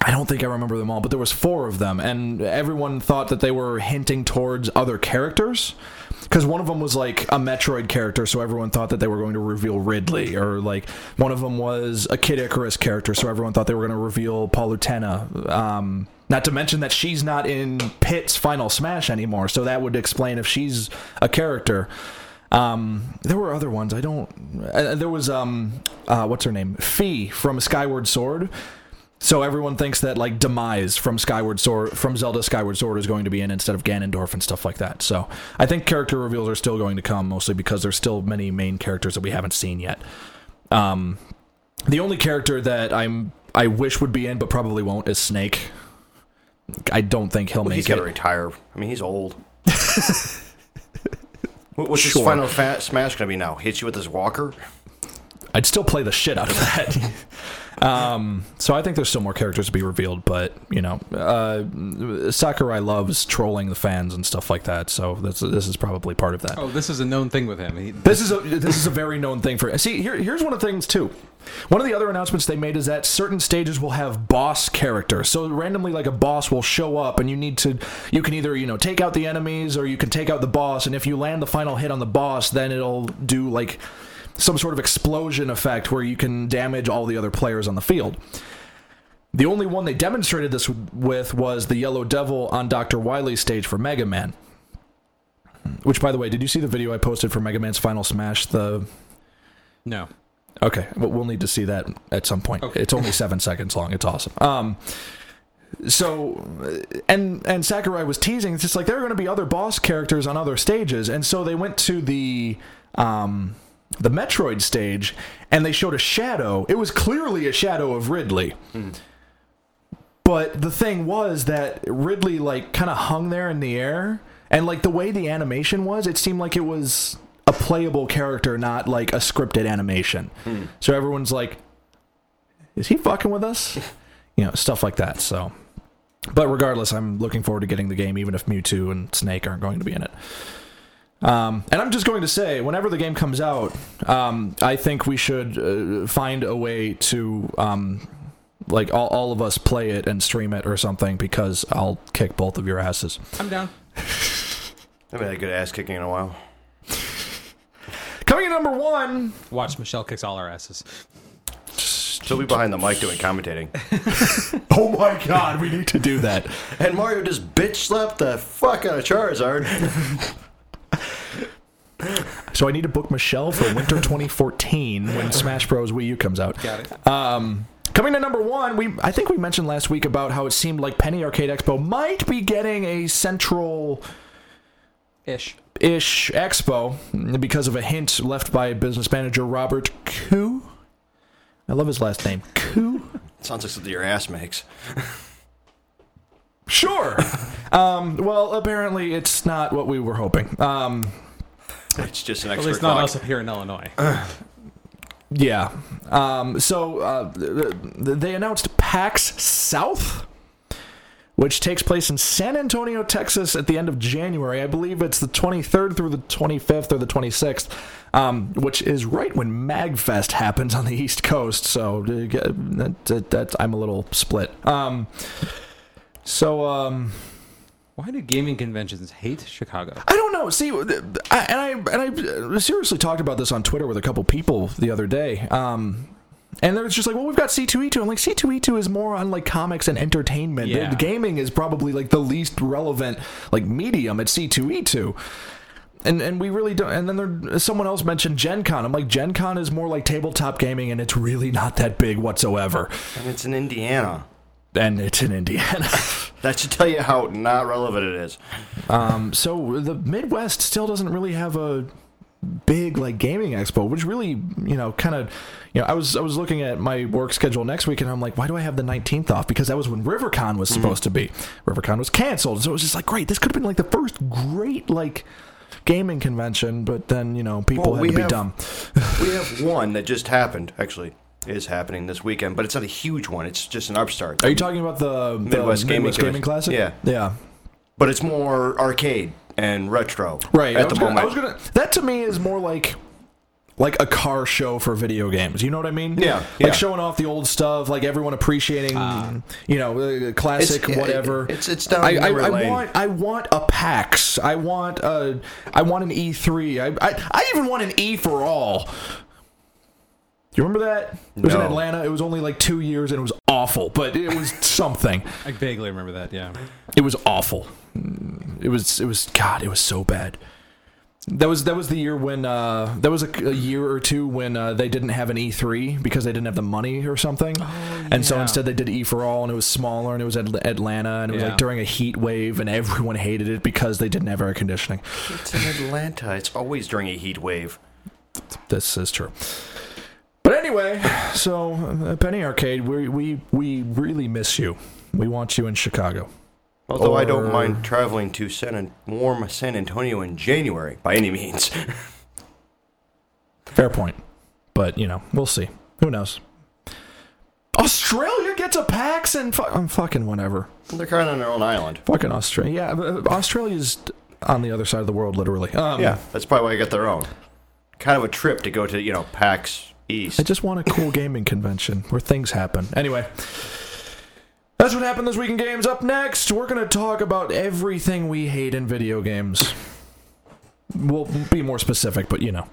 I don't think I remember them all, but there was four of them, and everyone thought that they were hinting towards other characters. Because one of them was like a Metroid character, so everyone thought that they were going to reveal Ridley, or like one of them was a Kid Icarus character, so everyone thought they were going to reveal Palutena. Um, not to mention that she's not in Pit's Final Smash anymore, so that would explain if she's a character. Um, there were other ones. I don't. Uh, there was um, uh, what's her name? Fi from Skyward Sword. So everyone thinks that like Demise from Skyward Sword from Zelda Skyward Sword is going to be in instead of Ganondorf and stuff like that. So I think character reveals are still going to come mostly because there's still many main characters that we haven't seen yet. Um, the only character that I'm I wish would be in but probably won't is Snake. I don't think he'll Well, make he's got to it. retire. I mean, he's old. What- What's his final fa- smash going to be now? Hit you with his walker? I'd still play the shit out of that. um, so I think there's still more characters to be revealed, but you know, uh, Sakurai loves trolling the fans and stuff like that. So this this is probably part of that. Oh, this is a known thing with him. He, This is a this is a very known thing for. See, here, here's one of the things too. One of the other announcements they made is that certain stages will have boss characters. So randomly, like a boss will show up, and you need to you can either you know take out the enemies or you can take out the boss. And if you land the final hit on the boss, then it'll do like some sort of explosion effect where you can damage all the other players on the field. The only one they demonstrated this with was the Yellow Devil on Dr. Wily's stage for Mega Man. Which, by the way, did you see the video I posted for Mega Man's Final Smash? The no. okay, but we'll need to see that at some point. Okay. It's only seven seconds long. It's awesome. Um, so and and Sakurai was teasing. It's just like there are going to be other boss characters on other stages, and so they went to the um the Metroid stage, and they showed a shadow. It was clearly a shadow of Ridley. Hmm. But the thing was that Ridley like kind of hung there in the air, and like the way the animation was, it seemed like it was a playable character, not like a scripted animation. Hmm. So everyone's like, "Is he fucking with us?" you know, stuff like that. So, but regardless, I'm looking forward to getting the game, even if Mewtwo and Snake aren't going to be in it. Um, and I'm just going to say, whenever the game comes out, um, I think we should uh, find a way to, um, like, all, all of us play it and stream it or something because I'll kick both of your asses. I'm down. I haven't had a good ass kicking in a while. Coming in number one, Watch Michelle kicks all our asses. She'll be behind the mic doing commentating. oh my god, we need to do that. and Mario just bitch slapped the fuck out of Charizard. So I need to book Michelle for winter 2014 when Smash Bros. Wii U comes out. Got it. Um, coming to number one, we I think we mentioned last week about how it seemed like Penny Arcade Expo might be getting a central Ish. ish expo because of a hint left by business manager Robert Khoo. I love his last name. Khoo. Sounds like something your ass makes. Sure. um, well, apparently it's not what we were hoping. Um, It's just an At extra least not clock. us up here in Illinois. Yeah. Um, so uh, th- th- they announced PAX South, which takes place in San Antonio, Texas at the end of January. I believe it's the 23rd through the 25th or the 26th, um, which is right when MagFest happens on the East Coast. So uh, that, that, that, I'm a little split. Um, so. Um, Why do gaming conventions hate Chicago? I don't know. See, I, and I and I seriously talked about this on Twitter with a couple people the other day. Um, and they're just like, "Well, we've got C2E2." I'm like, "C2E2 is more on like comics and entertainment. Yeah. Gaming is probably like the least relevant like medium at C2E2." And and we really don't. And then there, someone else mentioned Gen Con. I'm like, Gen Con is more like tabletop gaming, and it's really not that big whatsoever. And it's in Indiana. And it's in Indiana. That should tell you how not relevant it is. Um, so the Midwest still doesn't really have a big like gaming expo, which really you know kind of you know I was I was looking at my work schedule next week and I'm like, why do I have the 19th off? Because that was when RiverCon was supposed to be. RiverCon was canceled, so it was just like great. This could have been like the first great like gaming convention, but then you know people Well, had we to be have- dumb. we have one that just happened. Actually, is happening this weekend, but it's not a huge one. It's just an upstart. Are you talking about the, the Midwest Gaming Midwest Gaming Classic? Yeah. yeah. But it's more arcade and retro. Right. At the gonna, moment. I was gonna. That to me is more like like a car show for video games. You know what I mean? Yeah, Like yeah. showing off the old stuff, like everyone appreciating, ah. you know, uh, uh, classic It's- whatever. it's- it's down I, I, I want I want a PAX. I want a I want an E3. I I, I even want an E for all. You remember that? It was in Atlanta. It was only like two years, and it was awful, but it was something. I vaguely remember that. Yeah. It was awful. It was it was God. It was so bad. That was that was the year when uh, that was a, a year or two when uh, they didn't have an E3 because they didn't have the money or something, Oh. and so instead they did E for all, and it was smaller, and it was at Atlanta, and it was Yeah. like during a heat wave, and everyone hated it because they didn't have air conditioning. It's in Atlanta. It's always during a heat wave. This is true. But anyway, so uh, Penny Arcade, we we we really miss you. We want you in Chicago. Although I don't mind traveling to San An- warm San Antonio in January by any means. Fair point. But, you know, we'll see. Who knows? Australia gets a PAX and fu- I'm fucking whatever. They're kind of on their own island. Fucking Australia. Yeah, but Australia's on the other side of the world, literally. Um, Yeah, that's probably why they got their own. Kind of a trip to go to, you know, PAX East. I just want a cool gaming convention where things happen. Anyway, that's what happened this week in games. Up next, we're going to talk about everything we hate in video games. We'll be more specific, but you know.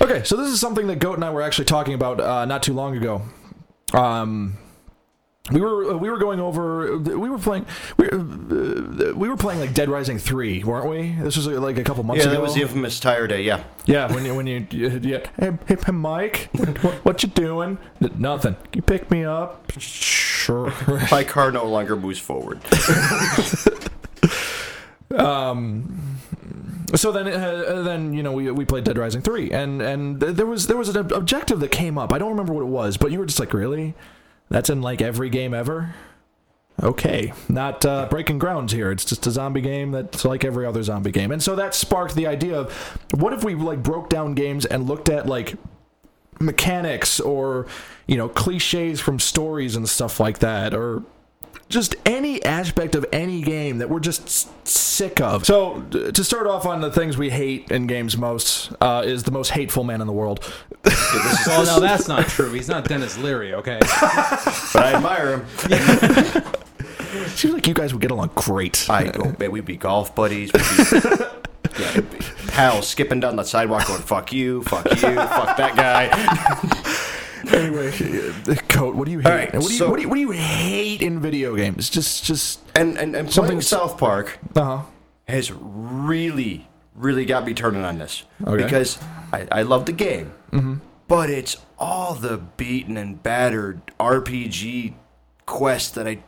Okay, so this is something that Goat and I were actually talking about uh, not too long ago. Um, we were we were going over we were playing we, uh, we were playing like Dead Rising three, weren't we? This was uh, like a couple months yeah, ago. that was the infamous tire day, yeah. Yeah, when you when you yeah, hey, hey, Mike, what, what you doing? Nothing. You pick me up? Sure. My car no longer moves forward. um. so then uh, then you know we, we played Dead Rising 3 and and there was there was an objective that came up. I don't remember what it was, but you were just like, "Really? That's in like every game ever?" Okay, not uh, breaking grounds here. It's just a zombie game that's like every other zombie game. And so that sparked the idea of what if we like broke down games and looked at like mechanics or you know cliches from stories and stuff like that or just any aspect of any game that we're just sick of. So, to start off on the things we hate in games most, uh, is the most hateful man in the world. Well, no, that's not true. He's not Denis Leary. Okay. But I admire him. Seems like you guys would get along great. I go, man, we'd be golf buddies. We'd be, yeah, pals skipping down the sidewalk going, fuck you, fuck you, fuck that guy. Anyway, uh, Goat, what do you hate? All right, what, do you, so- what, do you, what do you hate in video games? Just, just, And, and, and Something- South Park uh huh. has really, really got me turning on this. Okay. Because I, I love the game, but it's all the beaten and battered RPG quest that I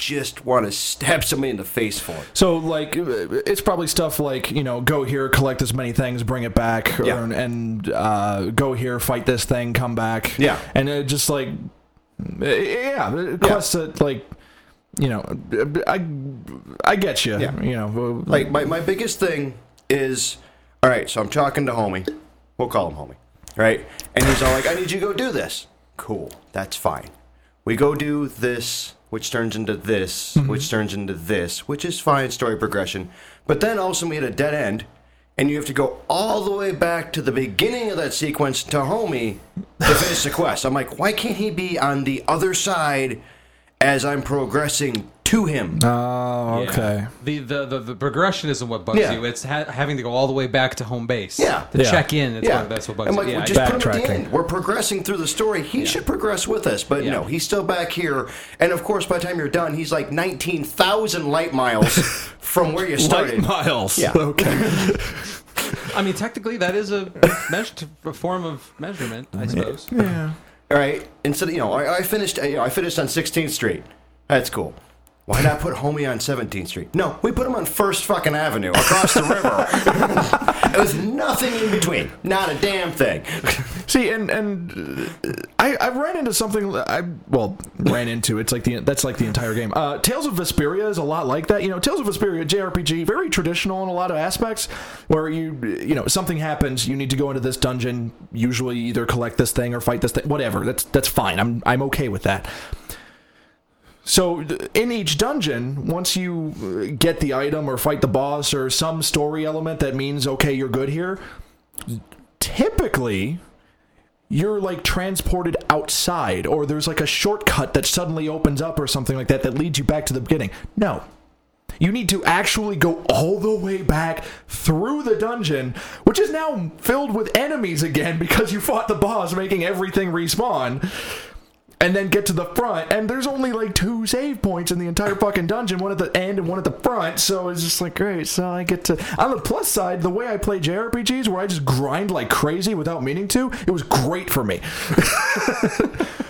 just want to stab somebody in the face for. It. So, like, it's probably stuff like you know, go here, collect as many things, bring it back, or, Yeah. and uh, go here, fight this thing, come back. Yeah. and it just like, uh, yeah, quests that like, you know, I, I get you. Yeah. You know, Like my, my biggest thing is, all right. So I'm talking to homie. We'll call him homie, right? And he's all like, "I need you to go do this." Cool, that's fine. We go do this, which turns into this, mm-hmm. which turns into this, which is fine story progression. But then all of a sudden we hit a dead end, and you have to go all the way back to the beginning of that sequence to homie to finish the quest. I'm like, why can't he be on the other side as I'm progressing to him? Oh, okay. Yeah. The, the the the progression isn't what bugs Yeah. you. It's ha- having to go all the way back to home base. Yeah. To Yeah. check in. That's, yeah, what, that's what bugs I'm you. like, Yeah, well, I just get put him at the backtracking. end. We're progressing through the story. He should progress with us, but Yeah. no, he's still back here. And of course, by the time you're done, he's like 19,000 light miles from where you Light started. miles. Yeah. Okay. I mean, technically, that is a, measure, a form of measurement, I suppose. yeah. All right, instead, of, you know, I, I finished. You know, I finished on 16th Street. That's cool. Why not put Homie on 17th Street? No, we put him on First fucking Avenue across the river. it was nothing in between. Not a damn thing. See, and and uh, I I ran into something I well ran into. It's like the that's like the entire game. Uh, Tales of Vesperia is a lot like that. You know, Tales of Vesperia JRPG, very traditional in a lot of aspects, where you you know something happens, you need to go into this dungeon, usually either collect this thing or fight this thing, whatever. That's that's fine. I'm I'm okay with that. So in each dungeon, once you uh, get the item or fight the boss or some story element that means okay, you're good here, typically you're like transported outside or there's like a shortcut that suddenly opens up or something like that that leads you back to the beginning. No. You need to actually go all the way back through the dungeon, which is now filled with enemies again because you fought the boss, making everything respawn and then get to the front and there's only like two save points in the entire fucking dungeon one at the end and one at the front so it's just like great so i get to on the plus side the way i play jrpgs where i just grind like crazy without meaning to it was great for me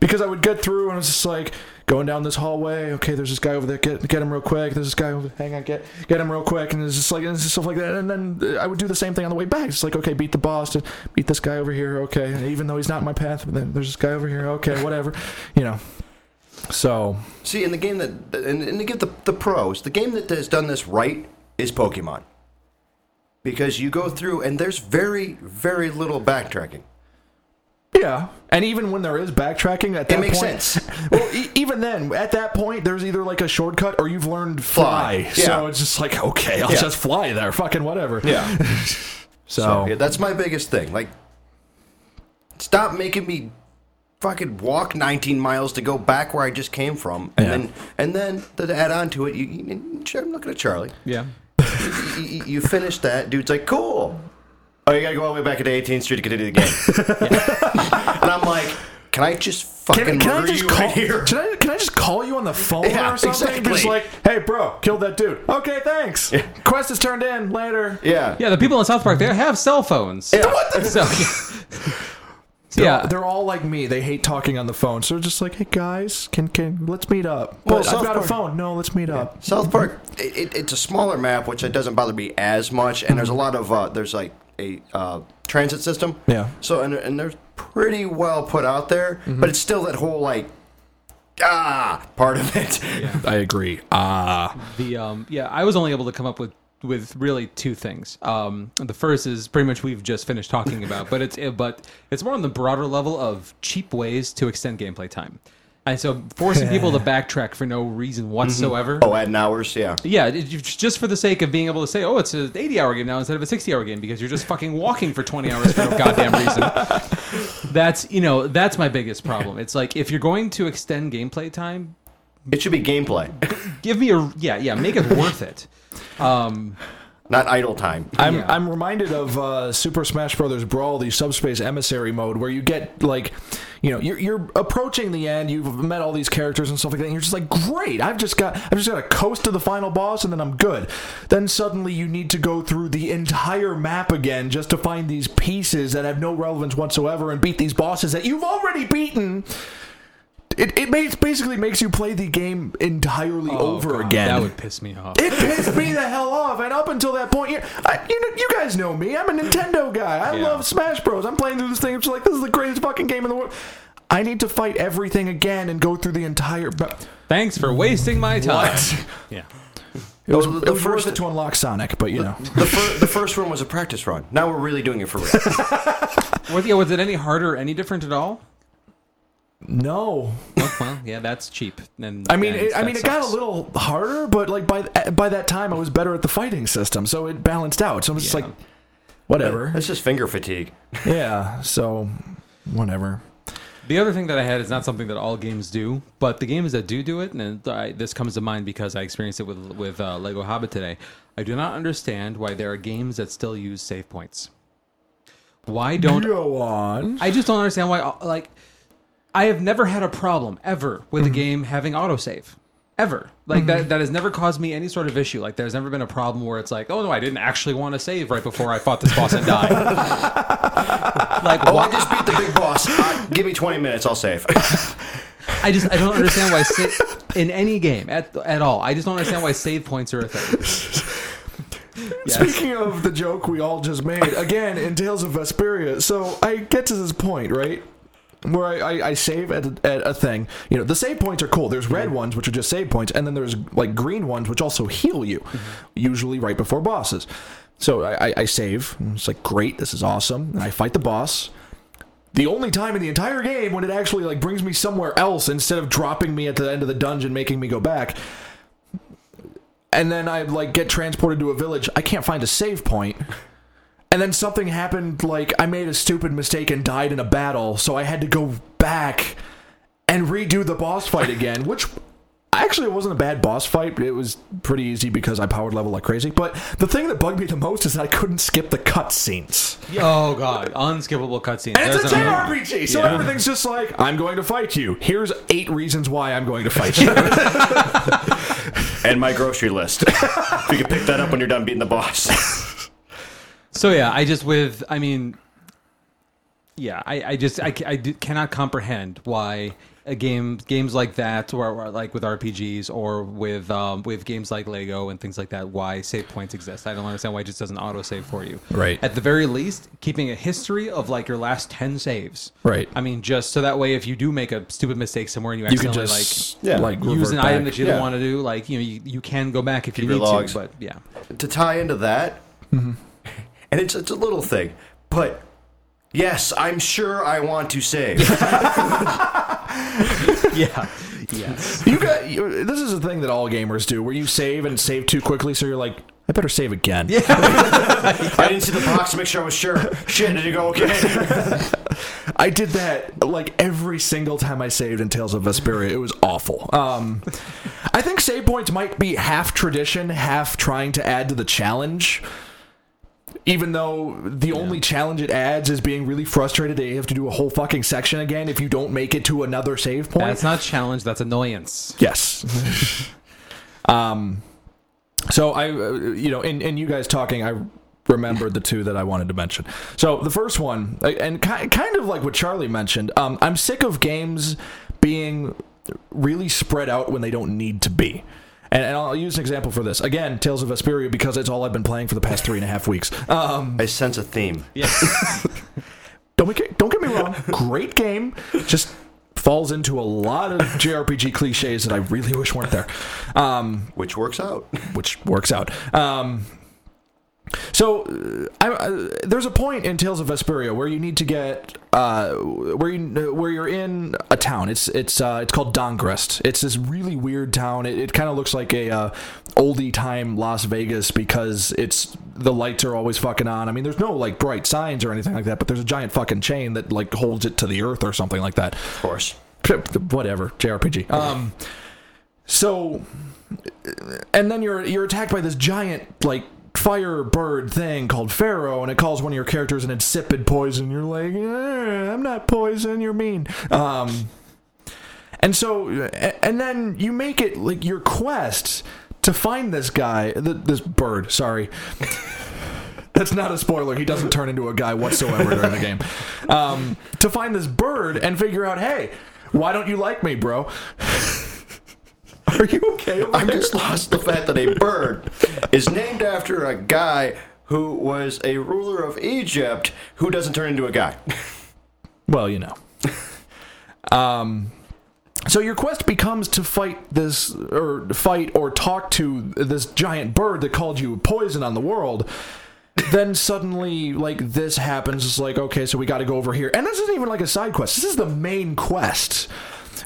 because i would get through and i was just like going down this hallway. Okay there's this guy over there. Get get him real quick. There's this guy over hang on get get him real quick. And it's just like it's just stuff like that. And then i would do the same thing on the way back. It's like okay beat the boss beat this guy over here. Okay and even though he's not in my path there's this guy over here. Okay whatever you know. So See, in the game that, and, and to give the, the pros, the game that has done this right is Pokemon. Because you go through and there's very, very little backtracking. Yeah and even when there is backtracking at that makes point sense. well e- even then at that point there's either like a shortcut or you've learned fly, Fly, so it's just like okay i'll Yeah. just fly there fucking whatever Yeah. so, So yeah, that's my biggest thing. Like, stop making me fucking walk 19 miles to go back where I just came from, and Yeah. then and then to add on to it, you, you, I'm looking at Charlie. Yeah. You, you, you finish that, dude's like, cool. Oh, you gotta go all the way back to 18th Street to continue the game. and I'm like, can I just fucking Can, can I murder just you call? right here? Can I, can I just call you on the phone Yeah, or something? exactly. Just like, hey, bro, killed that dude. Okay, thanks. Quest is turned in later. Yeah. Yeah, the people in South Park, they have cell phones. Yeah. So, They're, yeah. they're all like me. They hate talking on the phone, so they're just like, hey guys, can can let's meet up. Well, But I've South got a phone. No, let's meet up. South Park, it, it, it's a smaller map, which it doesn't bother me as much, and there's a lot of uh, there's like a uh, transit system. Yeah. So and and they're pretty well put out there, but it's still that whole like ah part of it. I agree. Ah, the um yeah i was only able to come up with with really two things um the first is pretty much we've just finished talking about but it's but it's more on the broader level of cheap ways to extend gameplay time and so forcing people to backtrack for no reason whatsoever Oh, adding hours, yeah. yeah it, you- just for the sake of being able to say oh it's an 80 hour game now instead of a 60 hour game because you're just fucking walking for 20 hours for no goddamn reason that's you know that's my biggest problem it's like if you're going to extend gameplay time It should be gameplay, give me a yeah yeah make it worth it um not idle time. I'm Yeah. I'm reminded of uh, Super Smash Brothers Brawl, the subspace emissary mode, where you get like, you know, you're you're approaching the end. You've met all these characters and stuff like that. And you're just like, great! I've just got I've just got to coast to the final boss, and then I'm good. Then suddenly you need to go through the entire map again just to find these pieces that have no relevance whatsoever and beat these bosses that you've already beaten. It, it makes, basically makes you play the game entirely oh, over Oh, God, again. that would piss me off It pissed me the hell off, and up until that point, you, I, you, know, you guys know me. I'm a Nintendo guy. I Yeah. love Smash Bros. I'm playing through this thing. I'm just like, this is the greatest fucking game in the world. I need to fight everything again and go through the entire. But Thanks for wasting my time. Yeah. it was, the- it was first- worth it to unlock Sonic, but you know, The, fir- the first run was a practice run. Now we're really doing it for real. Was, yeah, was it any harder, any different at all? No. Well, well, yeah, that's cheap. And I mean, it, I that mean, it got a little harder, but like by by that time, I was better at the fighting system, so it balanced out. So I'm just Yeah. like, whatever. It's just finger fatigue. Yeah. So, whatever. The other thing that I had is not something that all games do, but the games that do do it, and I, this comes to mind because I experienced it with with uh, Lego Hobbit today. I do not understand why there are games that still use save points. Why don't Go on. I just don't understand why. Like, I have never had a problem ever with a game having autosave. Ever. Like, that, that has never caused me any sort of issue. Like, there's never been a problem where it's like, oh no, I didn't actually want to save right before I fought this boss and died. like, Oh, why? I just beat the big boss. Uh, give me 20 minutes, I'll save. I just I don't understand why sa- in any game at at all. I just don't understand why save points are a thing. Yes. Speaking of the joke we all just made, again in Tales of Vesperia. So I get to this point, right? Where I, I, I save at, a- at a thing. You know, the save points are cool. There's red mm-hmm. ones, which are just save points, and then there's like green ones, which also heal you, mm-hmm. usually right before bosses. So I, I, I save. It's like, great, this is awesome. And I fight the boss. The only time in the entire game when it actually like brings me somewhere else instead of dropping me at the end of the dungeon, making me go back and then I like get transported to a village. I can't find a save point. And then something happened like I made a stupid mistake and died in a battle, so I had to go back and redo the boss fight again, which actually it wasn't a bad boss fight. It was pretty easy because I powered level like crazy. But the thing that bugged me the most is that I couldn't skip the cutscenes. Oh god, unskippable cutscenes. And it's a JRPG, so everything's just like, I'm going to fight you. Here's eight reasons why I'm going to fight you. and my grocery list. you can pick that up when you're done beating the boss. So yeah, I just with I mean, yeah, I, I just I, ca- I d- cannot comprehend why a game games like that, or, or like with RPGs, or with um, with games like Lego and things like that, why save points exist. I don't understand why it just doesn't auto save for you. Right. At the very least, keeping a history of like your last ten saves. Right. I mean, just so that way, if you do make a stupid mistake somewhere and you you can accidentally just like Yeah. like use revert an item back. that you don't Yeah. want to do, like you know, you, you can go back if you your need logs. to. But yeah. to tie into that, and it's it's a little thing, but yes, I'm sure I want to save. Yeah. yes. You got you, this is a thing that all gamers do, where you save and save too quickly, so you're like, I better save again. Yeah. I didn't see the box to make sure I was sure. Shit, did you go okay? I did that like every single time I saved in Tales of Vesperia. It was awful. Um, I think save points might be half tradition, half trying to add to the challenge. Even though the only challenge it adds is being really frustrated that you have to do a whole fucking section again if you don't make it to another save point. That's not challenge. That's annoyance. Yes. um, so I, uh, you know, in, in you guys talking, I remembered the two that I wanted to mention. So the first one, uh, and ki- kind of like what Charlie mentioned, um, I'm sick of games being really spread out when they don't need to be. And, and I'll use an example for this. Again, Tales of Vesperia, because it's all I've been playing for the past three and a half weeks. Um, I sense a theme. don't, make it, don't get me wrong, great game. Just falls into a lot of JRPG cliches that I really wish weren't there. Um, Which works out. which works out. Um, so, uh, I, I, there's a point in Tales of Vesperia where you need to get uh, where you where you're in a town. It's it's uh, it's called Dahngrest. It's this really weird town. It, it kind of looks like a uh, oldie time Las Vegas because it's the lights are always fucking on. I mean, there's no like bright signs or anything like that, but there's a giant fucking chain that like holds it to the earth or something like that Of course. whatever JRPG. Um, so, and then you're you're attacked by this giant like fire bird thing called Phaeroh, and it calls one of your characters an insipid poison. You're like, "Eh, I'm not poison. You're mean. Um, and so, and then you make it like your quest to find this guy, th- this bird. Sorry. That's not a spoiler. He doesn't turn into a guy whatsoever during the game. Um, to find this bird and figure out, hey, why don't you like me, bro? Are you okay? I'm there? just lost the fact that a bird is named after a guy who was a ruler of Egypt who doesn't turn into a guy. Well, you know. Um, so your quest becomes to fight this, or fight or talk to this giant bird that called you poison on the world. then suddenly, like this happens. It's like okay, so we got to go over here, and this isn't even like a side quest. This is the main quest.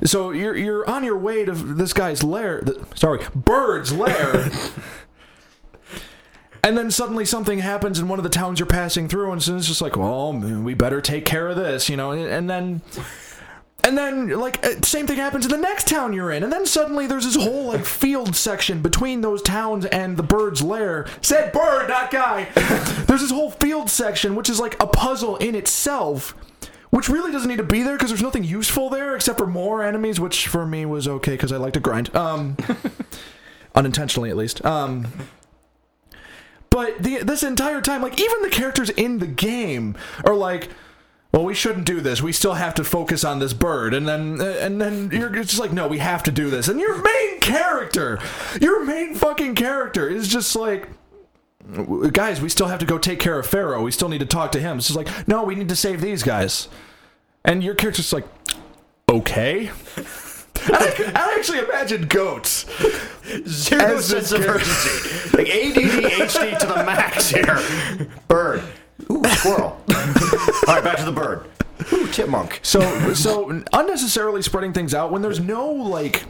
So you're you're on your way to this guy's lair. The, sorry, bird's lair. And then suddenly something happens in one of the towns you're passing through, and so it's just like, well, we better take care of this, you know. And then, and then like uh, same thing happens in the next town you're in, and then suddenly there's this whole like field section between those towns and the bird's lair. Said bird, not guy. there's this whole field section which is like a puzzle in itself. Which really doesn't need to be there because there's nothing useful there except for more enemies, which for me was okay because I like to grind. Um, unintentionally at least. Um, but the this entire time, like even the characters in the game are like, well, we shouldn't do this. We still have to focus on this bird, and then and then you're just like, no, we have to do this. And your main character, your main fucking character, is just like, guys, we still have to go take care of Phaeroh. We still need to talk to him. It's just like, no, we need to save these guys. And your character's like, okay. I, I actually imagine goats. Zero As sense of urgency. Like ADD, HD to the max here. Bird. Ooh, squirrel. All right, back to the bird. Ooh, chipmunk. So so unnecessarily spreading things out when there's no like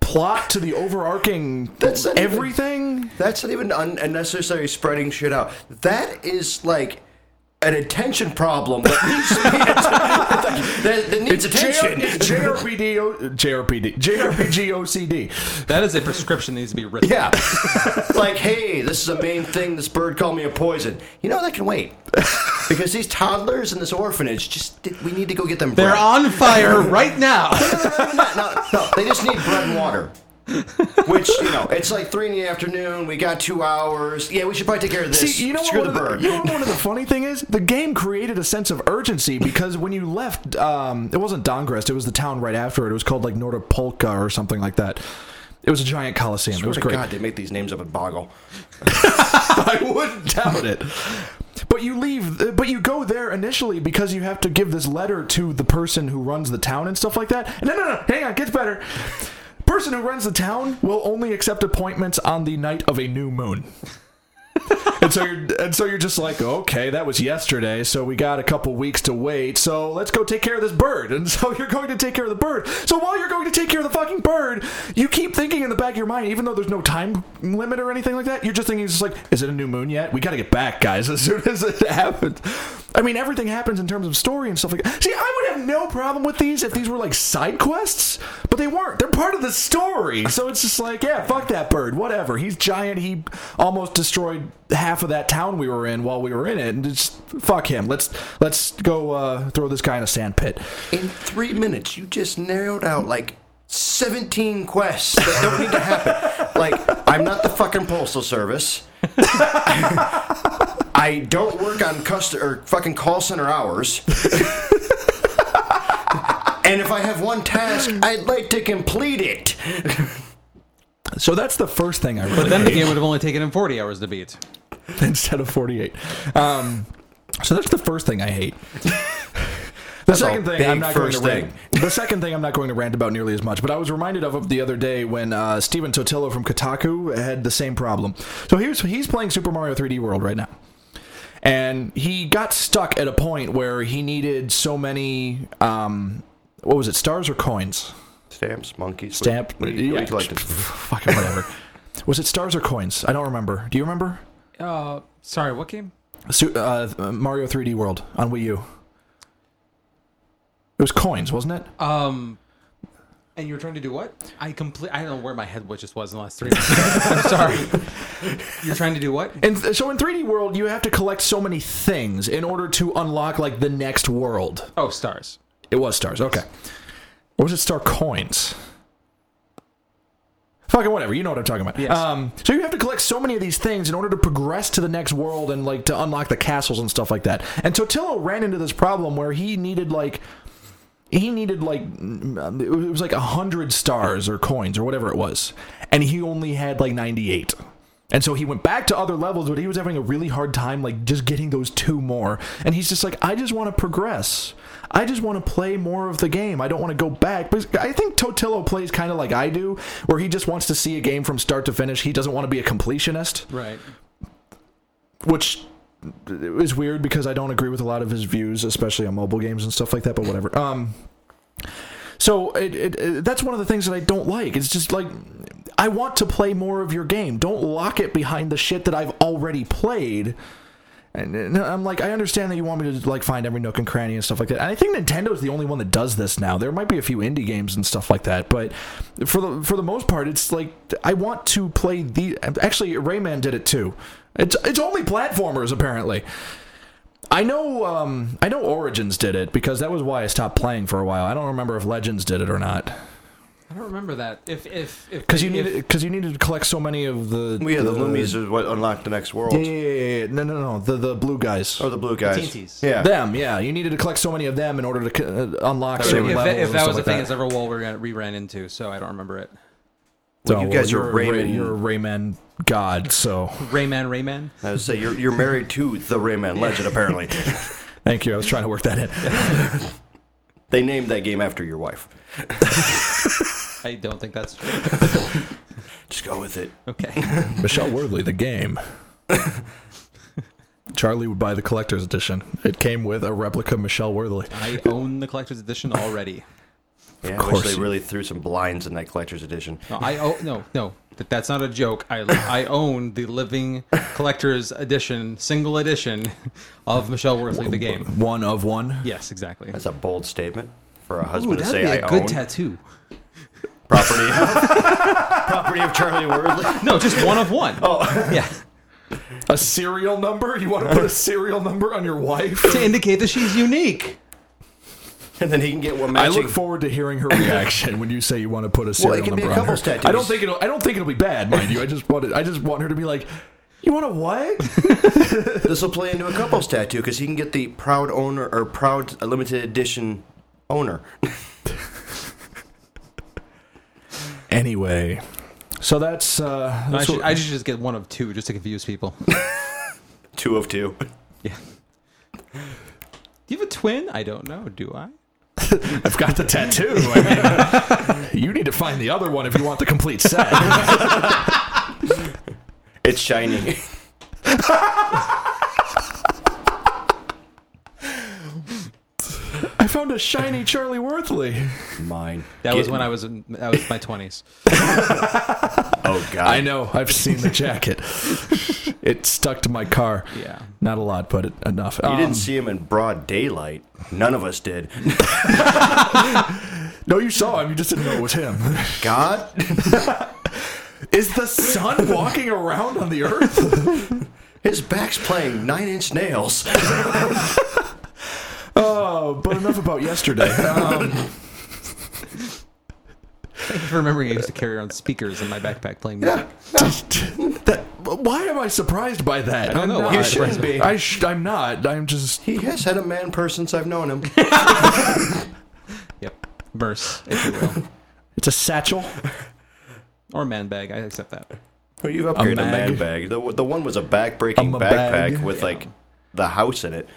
plot to the overarching That's not even- everything. That's not even un- unnecessary spreading shit out. That is like an attention problem that needs that, that needs attention. JRPD, o- JRPD, JRPG OCD. That is a prescription that needs to be written. Yeah. like, hey, this is a main thing. This bird called me a poison. You know, that can wait. Because these toddlers in this orphanage, just we need to go get them bread. They're on fire right now. no, no, they just need bread and water. Which, you know, it's like three in the afternoon. We got two hours. Yeah, we should probably take care of this. See, you know Screw what? the one of bird. You know what one of the funny thing is? The game created a sense of urgency because when you left, um, it wasn't Dahngrest. It was the town right after it. It was called like Nordopolica or something like that. It was a giant coliseum. It was to great. God, they make these names up at Boggle. I wouldn't doubt it. But you leave, uh, but you go there initially because you have to give this letter to the person who runs the town and stuff like that. No, no, no, hang on, gets better. Person who runs the town will only accept appointments on the night of a new moon. and so you're and so you're just like, okay, that was yesterday, so we got a couple weeks to wait. So let's go take care of this bird. And so you're going to take care of the bird. So while you're going to take care of the fucking bird, you keep thinking in the back of your mind, even though there's no time limit or anything like that, you're just thinking, it's just like, is it a new moon yet? We got to get back, guys, as soon as it happens. I mean, everything happens in terms of story and stuff like that. See, I would have no problem with these if these were like side quests, but they weren't. They're part of the story. So it's just like, yeah, fuck that bird, whatever. He's giant. He almost destroyed half of that town we were in while we were in it, and just fuck him. Let's let's go uh, throw this guy in a sand pit. In three minutes, you just narrowed out like 17 quests that don't need to happen. Like, I'm not the fucking postal service. I don't work on cust or fucking call center hours. and if I have one task, I'd like to complete it. So that's the first thing I But really then the game would have only taken him 40 hours to beat. instead of forty-eight. Um, so that's the first thing I hate. The second thing I'm not going to first rant. The second thing I'm not going to rant about nearly as much, but I was reminded of it the other day when uh, Stephen Totilo from Kotaku had the same problem. So here's he's playing Super Mario 3D World right now, and he got stuck at a point where he needed so many. Um, what was it? Stars or coins? Stamps, monkeys. Stamp. What, do you, what do you like to- Fucking whatever. was it stars or coins? I don't remember. Do you remember? Uh, sorry, what game? Su- uh, Mario 3D World on Wii U. It was coins, wasn't it? Um, and you were trying to do what? I complete. I don't know where my head was just was in the last three minutes. I'm sorry. You're trying to do what? And th- so in 3D World, you have to collect so many things in order to unlock like the next world. Oh, stars. It was stars. Okay. Or was it star coins? Fucking whatever. You know what I'm talking about. Yes. Um, so you have to collect so many of these things in order to progress to the next world and like to unlock the castles and stuff like that. And Totilo ran into this problem where he needed like he needed like it was like a hundred stars or coins or whatever it was, and he only had like 98. And so he went back to other levels, but he was having a really hard time, like just getting those two more. And he's just like, I just want to progress. I just want to play more of the game. I don't want to go back. But I think Totilo plays kind of like I do, where he just wants to see a game from start to finish. He doesn't want to be a completionist, Right. which is weird because I don't agree with a lot of his views, especially on mobile games and stuff like that. But whatever. Um, so it, it, it, that's one of the things that I don't like. It's just like I want to play more of your game. Don't lock it behind the shit that I've already played. And, and I'm like, I understand that you want me to like find every nook and cranny and stuff like that. And I think Nintendo's the only one that does this now. There might be a few indie games and stuff like that, but for the for the most part, it's like I want to play the. Actually, Rayman did it too. It's it's only platformers apparently. I know um, I know Origins did it because that was why I stopped playing for a while. I don't remember if Legends did it or not. I I don't remember that. If if if Because you needed because you needed to collect so many of the. We had the Loomies is what unlocked the next world. Yeah, yeah, yeah, yeah. No, no, no. The the blue guys. Or the blue guys. TNTs. Yeah. Them, yeah. You needed to collect so many of them in order to uh, unlock if, certain if, levels. that, if and that stuff was the like thing that. as ever we ran, we ran into, so I don't remember it. Well, you guys you're are a Ray- Rayman- You're a Rayman god, so Rayman, Rayman. I would say you're you're married to the Rayman legend. Apparently, thank you. I was trying to work that in. they named that game after your wife. I don't think that's true. Just go with it. Okay. Michelle Worthley, the game. Charlie would buy the collector's edition. It came with a replica Michelle Worthley. I own the collector's edition already. Yeah, I course wish you- they really threw some blinds in that collector's edition. No, I own no no. That, that's not a joke. I I own the living collector's edition, single edition of Michelle Worthley the game. One of one. Yes, exactly. That's a bold statement for a Ooh, husband to that'd say be I a good own tattoo. Property. property of Charlie Worthley. No, just one of one. Oh, yeah. A serial number? You want to put a serial number on your wife? To indicate that she's unique. And then he can get one I matching. look forward to hearing her reaction when you say you want to put a serial number on her. Well, it can be number a on her. couple's tattoos. I don't think it'll. I don't think it'll be bad, mind you. I just want it. I just want her to be like, you want a what? This will play into a couple's tattoo because he can get the proud owner or proud limited edition owner. anyway, so that's. Uh, I that's should, what- I should just get one of two just to confuse people. Two of two. Yeah. Do you have a twin? I don't know. Do I? I've got the tattoo. I mean, you need to find the other one if you want the complete set. It's shining. I found a shiny Charlie Worthley. Mine. That was Get- when I was in that was my twenties. Oh God. I know. I've seen the jacket. it stuck to my car. Yeah. Not a lot, but enough. You Um, didn't see him in broad daylight. None of us did. no, you saw him. You just didn't know it was him. God. Is the sun walking around on the earth? His back's playing Nine Inch Nails. Oh, but enough about yesterday. Um, Thank you for remembering I used to carry around speakers in my backpack playing music. that, why am I surprised by that? I don't know. Not. You shouldn't be. I sh- I'm not. I'm just. He has had a man purse since I've known him. Yep. Verse, if you will. It's a satchel. Or a man bag. I accept that. Well, you've upgraded a, mag. man bag. The, the one was a back-breaking A backpack bag. with like the house in it.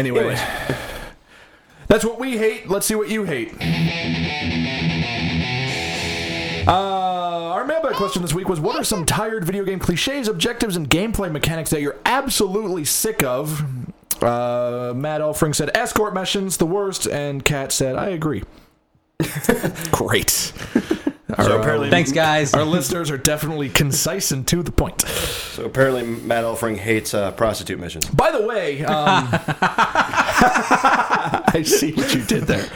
Anyway, Anyways. that's what we hate. Let's see what you hate. Uh, our mailbag question this week was: What are some tired video game cliches, objectives, and gameplay mechanics that you're absolutely sick of? Uh, Matt Elfring said escort missions the worst, and Kat said I agree. Great. Our, So uh, apparently, Thanks, guys. our listeners are definitely concise and to the point. So apparently, Matt Elfring hates uh, prostitute missions. By the way, um, I see what you did there.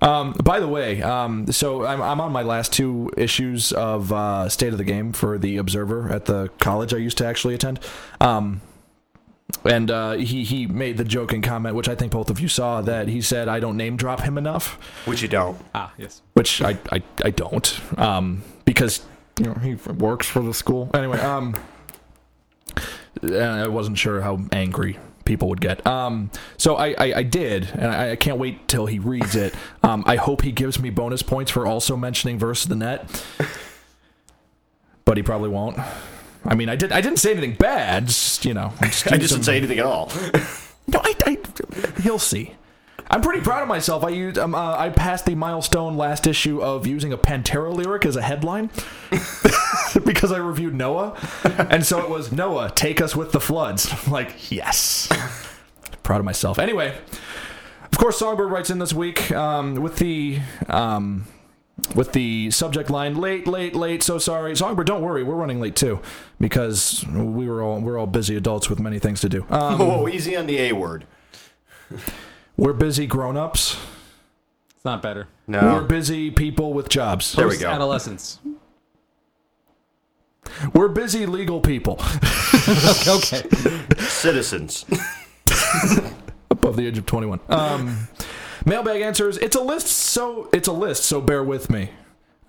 Um, by the way, um, so I'm, I'm on my last two issues of uh, State of the Game for the Observer at the college I used to actually attend. Um, and uh, he he made the joking comment, which I think both of you saw, that he said I don't name drop him enough, Which you don't. Ah, yes. which I I, I don't, um, because you know he works for the school anyway. Um, I wasn't sure how angry people would get. Um, so I, I, I did, and I, I can't wait till he reads it. Um, I hope he gives me bonus points for also mentioning Verse of the Net, but he probably won't. I mean, I did. I didn't say anything bad. Just, you know, I just some- didn't say anything at all. no, I, I, he'll see. I'm pretty proud of myself. I used, um, uh, I passed the milestone last issue of using a Pantera lyric as a headline because I reviewed Noah, and so it was Noah, take us with the floods. I'm like, yes, proud of myself. Anyway, of course, Songbird writes in this week um, with the. Um, with the subject line late late late so sorry songbird don't worry we're running late too because we were all we're all busy adults with many things to do um, Whoa, easy on the A word. we're busy grown-ups It's not better. No. We're busy people with jobs. There we go. adolescents We're busy legal people okay. Citizens. above the age of 21. Um, Mailbag answers. It's a list, so it's a list. So bear with me.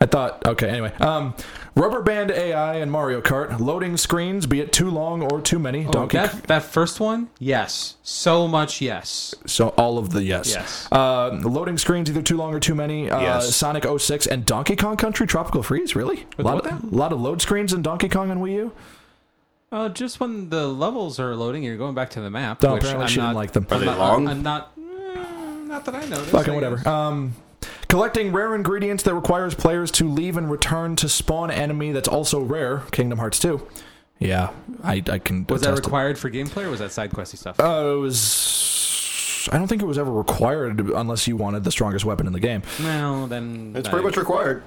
I thought. Okay. Anyway, um, Rubber Band AI and Mario Kart loading screens, be it too long or too many. Donkey. Oh, that, that first one, yes, so much yes. So all of the yes. Yes. Uh, loading screens either too long or too many. Uh, Yes. Sonic 06 and Donkey Kong Country Tropical Freeze. Really? A lot, what of, lot of load screens in Donkey Kong and Wii U. Uh, just when the levels are loading, you're going back to the map. No, which apparently I'm she didn't not, like them. Are I'm they not, long? I'm not. Not that I noticed. Fucking I whatever. guess. Um, collecting rare ingredients that requires players to leave and return to spawn enemy that's also rare. Kingdom Hearts 2. Yeah, I, I can. Was that attest to- required for gameplay or was that side questy stuff? Uh, it was. I don't think it was ever required unless you wanted the strongest weapon in the game. well, then It's I- pretty much required.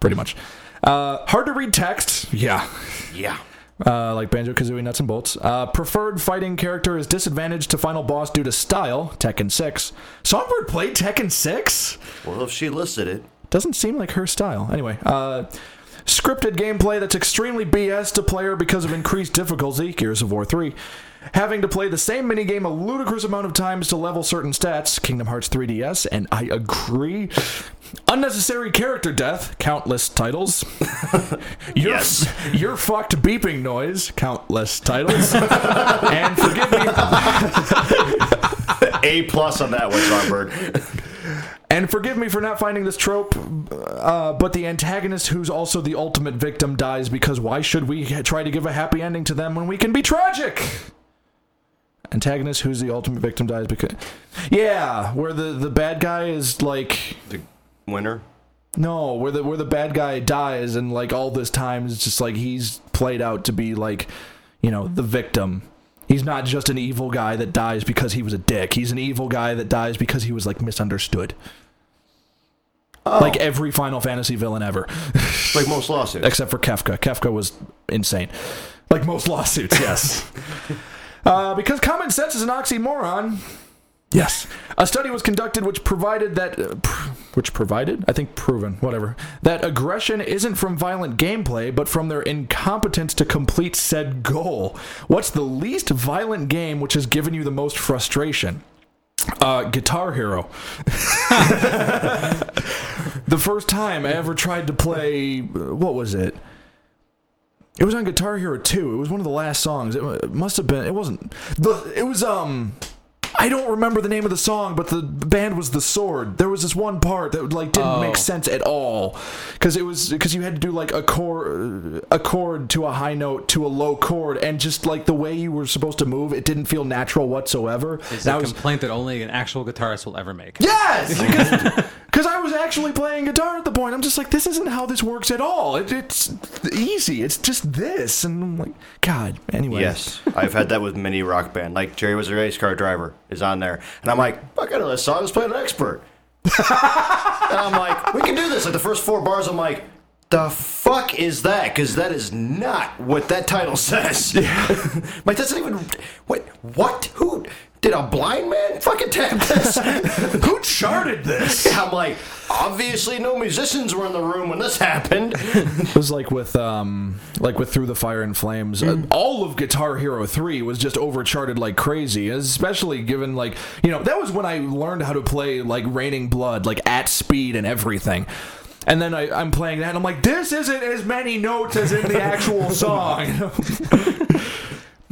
Pretty much. Uh, hard to read text. Yeah. yeah. Uh, like Banjo Kazooie Nuts and Bolts. Uh, preferred fighting character is disadvantaged to final boss due to style. Tekken 6. Songbird played Tekken 6? Well, if she listed it, Doesn't seem like her style. Anyway, uh, scripted gameplay that's extremely BS to player because of increased difficulty. Gears of War 3. Having to play the same minigame a ludicrous amount of times to level certain stats. Kingdom Hearts 3DS, and I agree. Unnecessary character death. Countless titles. Your, Yes. Your fucked beeping noise. Countless titles. and forgive me. A plus on that one, Songbird. And forgive me for not finding this trope, uh, but the antagonist who's also the ultimate victim dies because why should we try to give a happy ending to them when we can be tragic? Antagonist who's the ultimate victim dies because. Yeah, where the, the bad guy is like. The winner. No, where the where the bad guy dies and like all this time it's just like he's played out to be like, you know, the victim. He's not just an evil guy that dies because he was a dick. He's an evil guy that dies because he was like misunderstood. Oh. Like every Final Fantasy villain ever, Like most lawsuits. except for Kefka. Kefka was insane. Like most lawsuits, yes. uh, because common sense is an oxymoron. Yes. A study was conducted which provided that uh, pr- which provided, I think proven, whatever, that aggression isn't from violent gameplay but from their incompetence to complete said goal. What's the least violent game which has given you the most frustration? Uh, Guitar Hero. the first time I ever tried to play, uh, what was it? It was on Guitar Hero 2. It was one of the last songs. It, must have been. It wasn't. The. It was um. I don't remember the name of the song, but the band was the Sword. There was this one part that like didn't Oh. make sense at all because it was because you had to do like a chord, a chord to a high note to a low chord, and just like the way you were supposed to move, it didn't feel natural whatsoever. It's And I a was- complaint that only an actual guitarist will ever make. Yes, because I was actually playing guitar at the point. I'm just like, this isn't how this works at all. It, it's easy. It's just this, and I'm like, God. Anyway, Yes, I've had that with many rock band. Like Jerry was a race car driver is on there, and I'm like, fuck I got this song. Let's play an expert. and I'm like, we can do this. Like the first four bars, I'm like, the fuck is that? Because that is not what that title says. like that's not even. What? What? Who? Did a blind man fucking tap this? who charted this? I'm like, obviously no musicians were in the room when this happened. It was like with um, like with Through the Fire and Flames. Uh, all of Guitar Hero Three was just overcharted like crazy, especially given like you know that was when I learned how to play like Raining Blood like at speed and everything. And then I, I'm playing that, and I'm like, this isn't as many notes as in the actual song.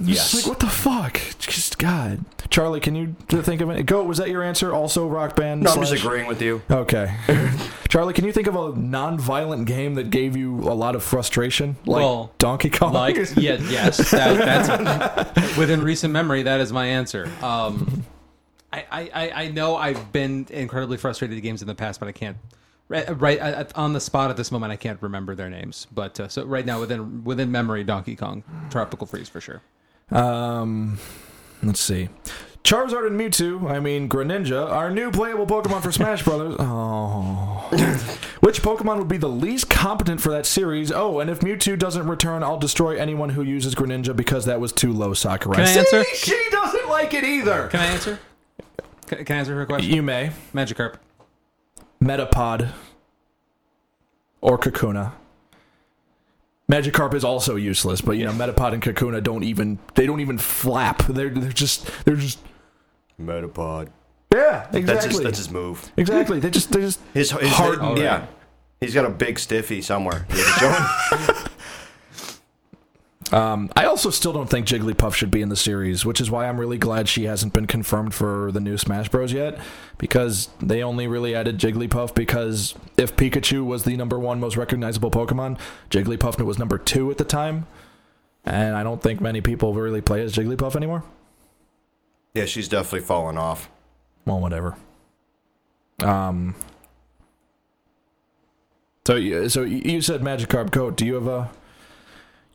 Yes. Like, what the fuck? Just God. Charlie, can you think of it? Go. Was that your answer? Also, rock band. No, I'm just agreeing with you. Okay. Charlie, can you think of a non-violent game that gave you a lot of frustration, like Well, Donkey Kong? Like, yeah, yes, that, that's within recent memory. That is my answer. Um, I, I, I- I know I've been incredibly frustrated at games in the past, but I can't. Right, right on the spot at this moment, I can't remember their names. But uh, so right now, within within memory, Donkey Kong, Tropical Freeze for sure. Um, let's see. Charizard and Mewtwo, I mean Greninja, are new playable Pokemon for Smash Brothers. Oh. Which Pokemon would be the least competent for that series? Oh, and if Mewtwo doesn't return, I'll destroy anyone who uses Greninja because that was too low, Sakurai. Can I See, answer? She doesn't like it either. Can I answer? Can, can I answer her question? You may. Magikarp. Metapod or Kakuna. Magikarp is also useless, but you know Metapod and Kakuna don't even they don't even flap. They're they're just they're just Metapod. Yeah, exactly. That's his, that's his move. exactly. They just they just His, his Hardened. yeah. He's got a big stiffy somewhere. You ever show him? Um, I also still don't think Jigglypuff should be in the series, which is why I'm really glad she hasn't been confirmed for the new Smash Bros. yet, because they only really added Jigglypuff because if Pikachu was the number one most recognizable Pokemon, Jigglypuff was number two at the time, and I don't think many people really play as Jigglypuff anymore. yeah, she's definitely fallen off. Well, whatever. Um. So, you- so you said Magikarp Goat. Do you have a?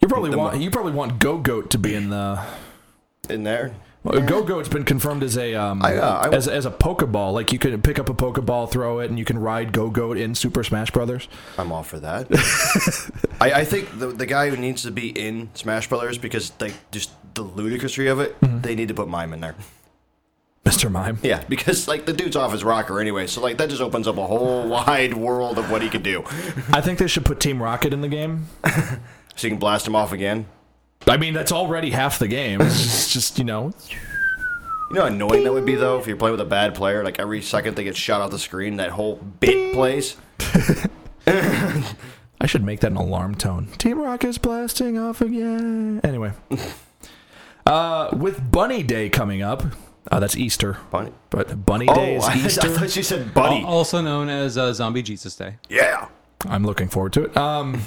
You probably want mo- you probably want Gogoat to be in the In there? Well, Gogoat's been confirmed as a um, I, uh, I- as as a Pokeball. Like you can pick up a Pokeball, throw it, and you can ride Gogoat in Super Smash Brothers. I'm all for that. I, I think the the guy who needs to be in Smash Brothers because like just the ludicrousy of it, Mm-hmm. they need to put Mime in there. Mr. Mime. Yeah, because like the dude's off his rocker anyway, so like that just opens up a whole wide world of what he could do. I think they should put Team Rocket in the game. So you can blast them off again. I mean, that's already half the game. It's just, just you know, You know how annoying that would be though if you're playing with a bad player. Like every second they get shot off the screen, that whole bit plays. I should make that an alarm tone. Team Rocket's blasting off again. Anyway, uh, with Bunny Day coming up, uh, that's Easter. Bunny. But Bunny Day Oh, is I, I thought you said buddy. Also known as uh, Zombie Jesus Day. Yeah. I'm looking forward to it. Um,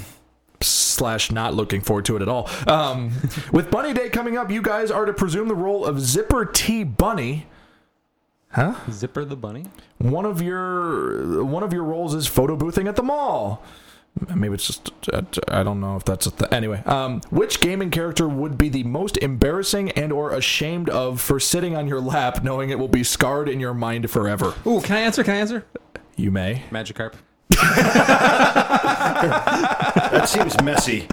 slash not looking forward to it at all. Um, with Bunny Day coming up, you guys are to presume the role of Zipper T Bunny. Huh? Zipper the Bunny. One of your one of your roles is photo boothing at the mall. Maybe it's just I don't know if that's a th- anyway. Um, which gaming character would be the most embarrassing and or ashamed of for sitting on your lap, knowing it will be scarred in your mind forever? Ooh, can I answer? Can I answer? You may. Magikarp. That seems messy.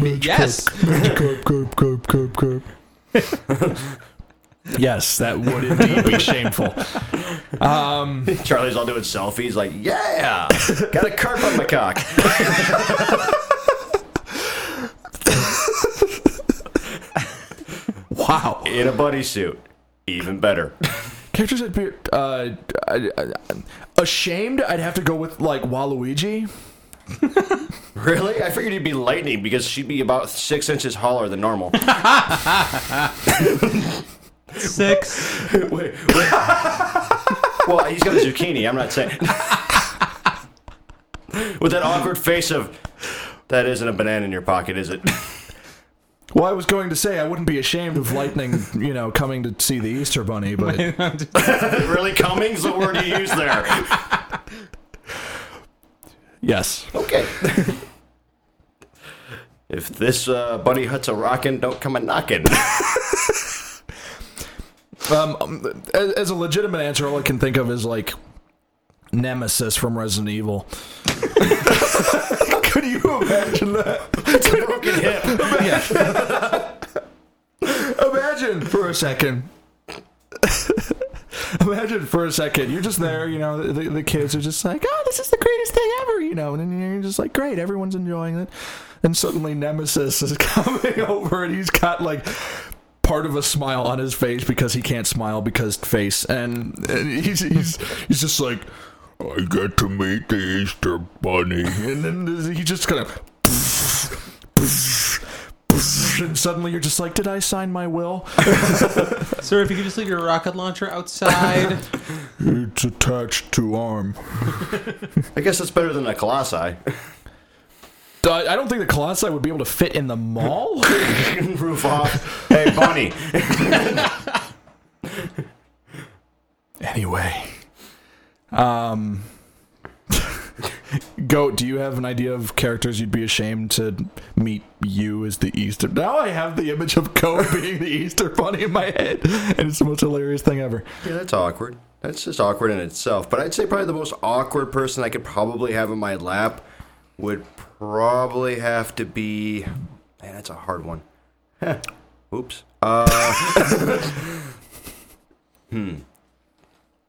Yes. Curb, curb, curb, curb, curb. yes, that would indeed be shameful. Um, Charlie's all doing selfies, like, yeah, got a carp on my cock. wow. In a buddy suit. Even better. Characters that be uh, uh, uh, ashamed, I'd have to go with like Waluigi. Really? I figured you'd be lightning because she'd be about six inches taller than normal. Six. wait, wait. well, he's got a zucchini. I'm not saying. With that awkward face of, that isn't a banana in your pocket, is it? Well, I was going to say I wouldn't be ashamed of lightning, you know, coming to see the Easter Bunny, but really? Coming's the word you use there. yes. Okay. if this uh, bunny hut's a rockin', don't come a knockin'. Um, as, as a legitimate answer, all I can think of is like Nemesis from Resident Evil. Could you imagine that? it's a broken hip. Imagine for a second. Imagine for a second. You're just there, you know, the, the kids are just like, oh, this is the greatest thing ever, you know, and then you're just like, great, everyone's enjoying it. And suddenly Nemesis is coming over and he's got like part of a smile on his face because he can't smile because face. And, and he's, he's, he's just like, I get to meet the Easter Bunny. And then he just kind of. And suddenly you're just like, did I sign my will? Sir, if you could just leave your rocket launcher outside. It's attached to arm. I guess that's better than a colossi. I I don't think the Colossi would be able to fit in the mall. Roof off. Hey, bunny. anyway, um, Goat, do you have an idea of characters you'd be ashamed to meet you as the Easter? Now I have the image of Goat being the Easter Bunny in my head, and it's the most hilarious thing ever. Yeah, that's awkward. That's just awkward in itself. But I'd say probably the most awkward person I could probably have in my lap would probably have to be. Man, that's a hard one. Oops. Uh, hmm.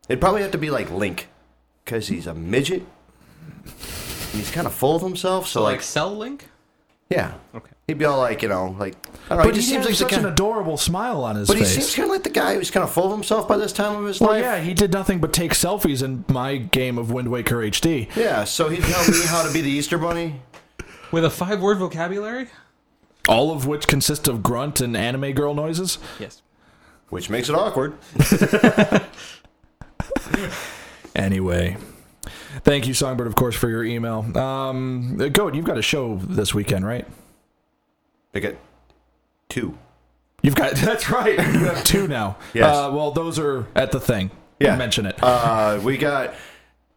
It'd probably have to be like Link, because he's a midget. And he's kind of full of himself. So like like, Cell Link? yeah. Okay. He'd be all like, you know, like I don't know. But he just he seems has like such the kind an adorable smile on his But he seems kind of like the guy who's kind of full of himself by this time of his life. well, life. yeah, he did nothing but take selfies in my game of Wind Waker HD. Yeah, so he'd tell me how to be the Easter Bunny. With a five word vocabulary? All of which consist of grunt and anime girl noises. Yes. Which makes it awkward. Anyway, thank you, Songbird, of course, for your email. Um, Goat, you've got a show this weekend, right? They get two. You've got that's right. You have two now. Yes. Uh, well, those are at the thing. Yeah. Mention it. Uh, we got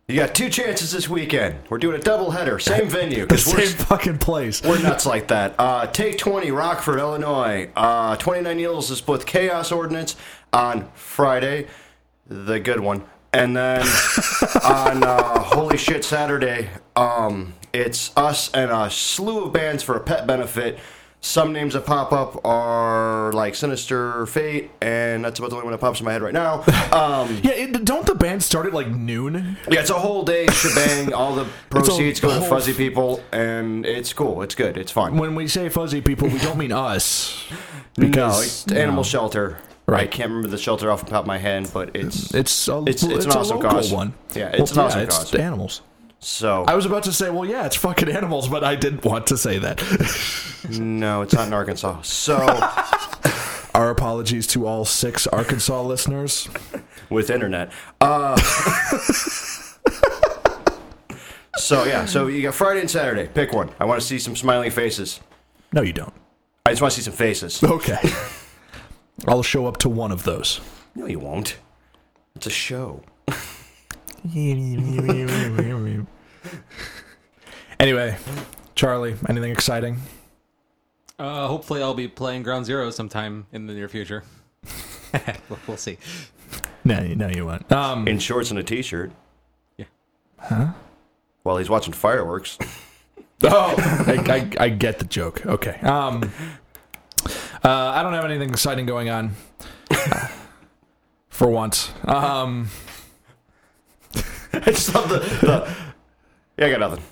you got two chances this weekend. We're doing a double header, same venue. the same fucking place. we're nuts like that. Uh, Take 20, Rockford, Illinois. Uh, 29 Needles is with Chaos Ordinance on Friday, the good one. And then on uh, Holy Shit Saturday, um, it's us and a slew of bands for a pet benefit. Some names that pop up are like Sinister Fate, and that's about the only one that pops in my head right now. Um, Yeah, it, don't the band start at like noon? yeah, it's a whole day shebang. All the proceeds go to fuzzy people, and it's cool. It's good. It's fun. When we say fuzzy people, we don't mean us. no, Because it's the animal no. shelter. Right. I can't remember the shelter off the top of my head, but it's It's a, It's- it's an a awesome cause. one. Yeah, it's an Well, awesome it's cause. animals. so. I was about to say, well, yeah, it's fucking animals, but I didn't want to say that. no, it's not in Arkansas. So Our apologies to all six Arkansas listeners. with internet. Uh, so yeah, so you got Friday and Saturday. Pick one. I want to see some smiling faces. No, you don't. I just want to see some faces. Okay. I'll show up to one of those. No, you won't. It's a show. anyway, Charlie, anything exciting? Uh, hopefully, I'll be playing Ground Zero sometime in the near future. we'll, we'll see. No, no, you won't. Um, In shorts and a t-shirt. Yeah. Huh? While he's watching fireworks. oh, I, I, I get the joke. Okay. Um, uh, I don't have anything exciting going on. for once. Um, I just love the, the Yeah, I got nothing.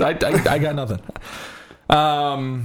I, I, I got nothing. Um.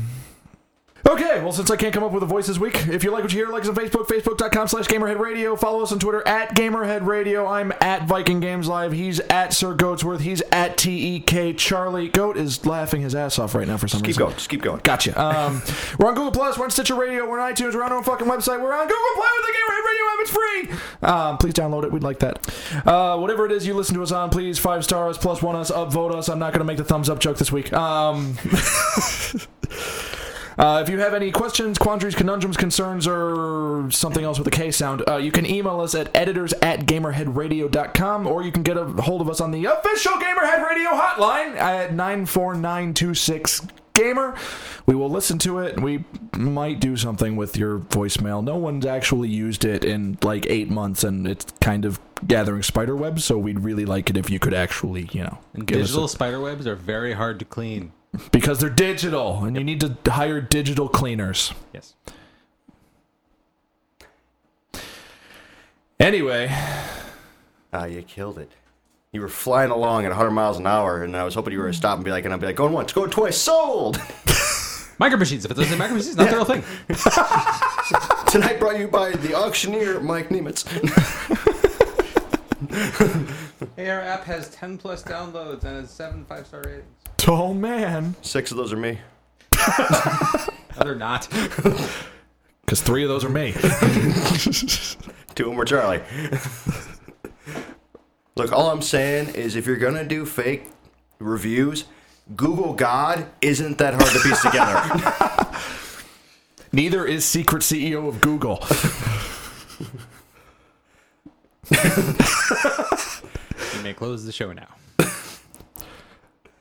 Okay, well, since I can't come up with a voice this week, if you like what you hear, like us on Facebook, facebook.com slash GamerheadRadio. Follow us on Twitter at GamerheadRadio. I'm at Viking Games Live. He's at Sir Goatsworth. He's at TEK Charlie. Goat is laughing his ass off right now for some Keep reason. Keep going. Just keep going. Gotcha. Um, we're on Google Plus. We're on Stitcher Radio. We're on iTunes. We're on our own fucking website. We're on Google Play with the Gamerhead Radio app. It's free. Um, please download it. We'd like that. Uh, whatever it is you listen to us on, please five stars plus one us, upvote us. I'm not going to make the thumbs up joke this week. Um, Uh, if you have any questions, quandaries, conundrums, concerns, or something else with a K sound, uh, you can email us at editors at gamerheadradio.com or you can get a hold of us on the official Gamerhead Radio hotline at 94926 Gamer. We will listen to it. We might do something with your voicemail. No one's actually used it in like eight months, and it's kind of gathering spider webs. So we'd really like it if you could actually, you know, And give us digital a- spider webs are very hard to clean. Because they're digital, and you need to hire digital cleaners. Yes. Anyway, Ah, you killed it. You were flying along at 100 miles an hour, and I was hoping you were to stop and be like, and I'd be like, going once, going twice, sold! Micro machines. If it doesn't say micro machines, not the real thing. Tonight brought you by the auctioneer, Mike Nemitz. Hey, our app has 10 plus downloads and has seven five star ratings. oh man, Six of those are me. No, they're not. because three of those are me. Two of them were Charlie. Look, all I'm saying is if you're going to do fake reviews, Google God isn't that hard to piece together. Neither is secret CEO of Google. You may close the show now.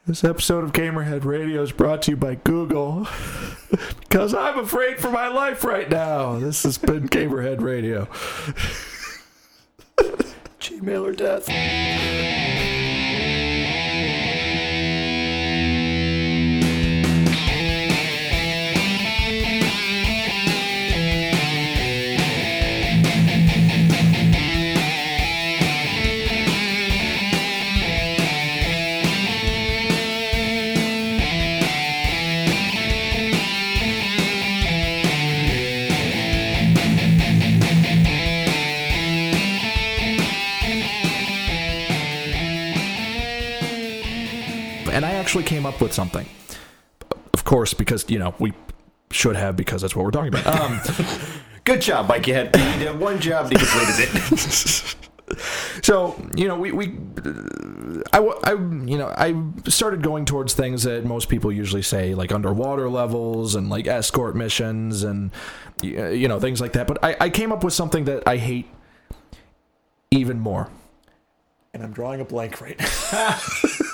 This episode of Gamerhead Radio is brought to you by Google because I'm afraid for my life right now. This has been Gamerhead Radio. Gmail or death. Actually came up with something. Of course, because you know we should have because that's what we're talking about. Um, Good job, Mike. You had, you had one job and you completed it. so you know we we I, I you know I started going towards things that most people usually say like underwater levels and like escort missions and you know things like that. But I, I came up with something that I hate even more. And I'm drawing a blank right now.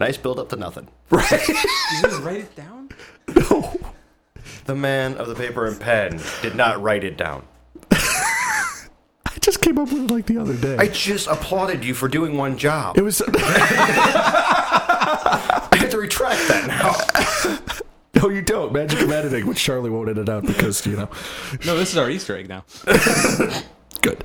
nice build up to nothing. Right? you didn't write it down? No. The man of the paper and pen did not write it down. I just came up with it like the other day. I just applauded you for doing one job. it was I have to retract that now. no, you don't. Magic of editing, which Charlie won't edit out because you know. No, this is our Easter egg now. Good.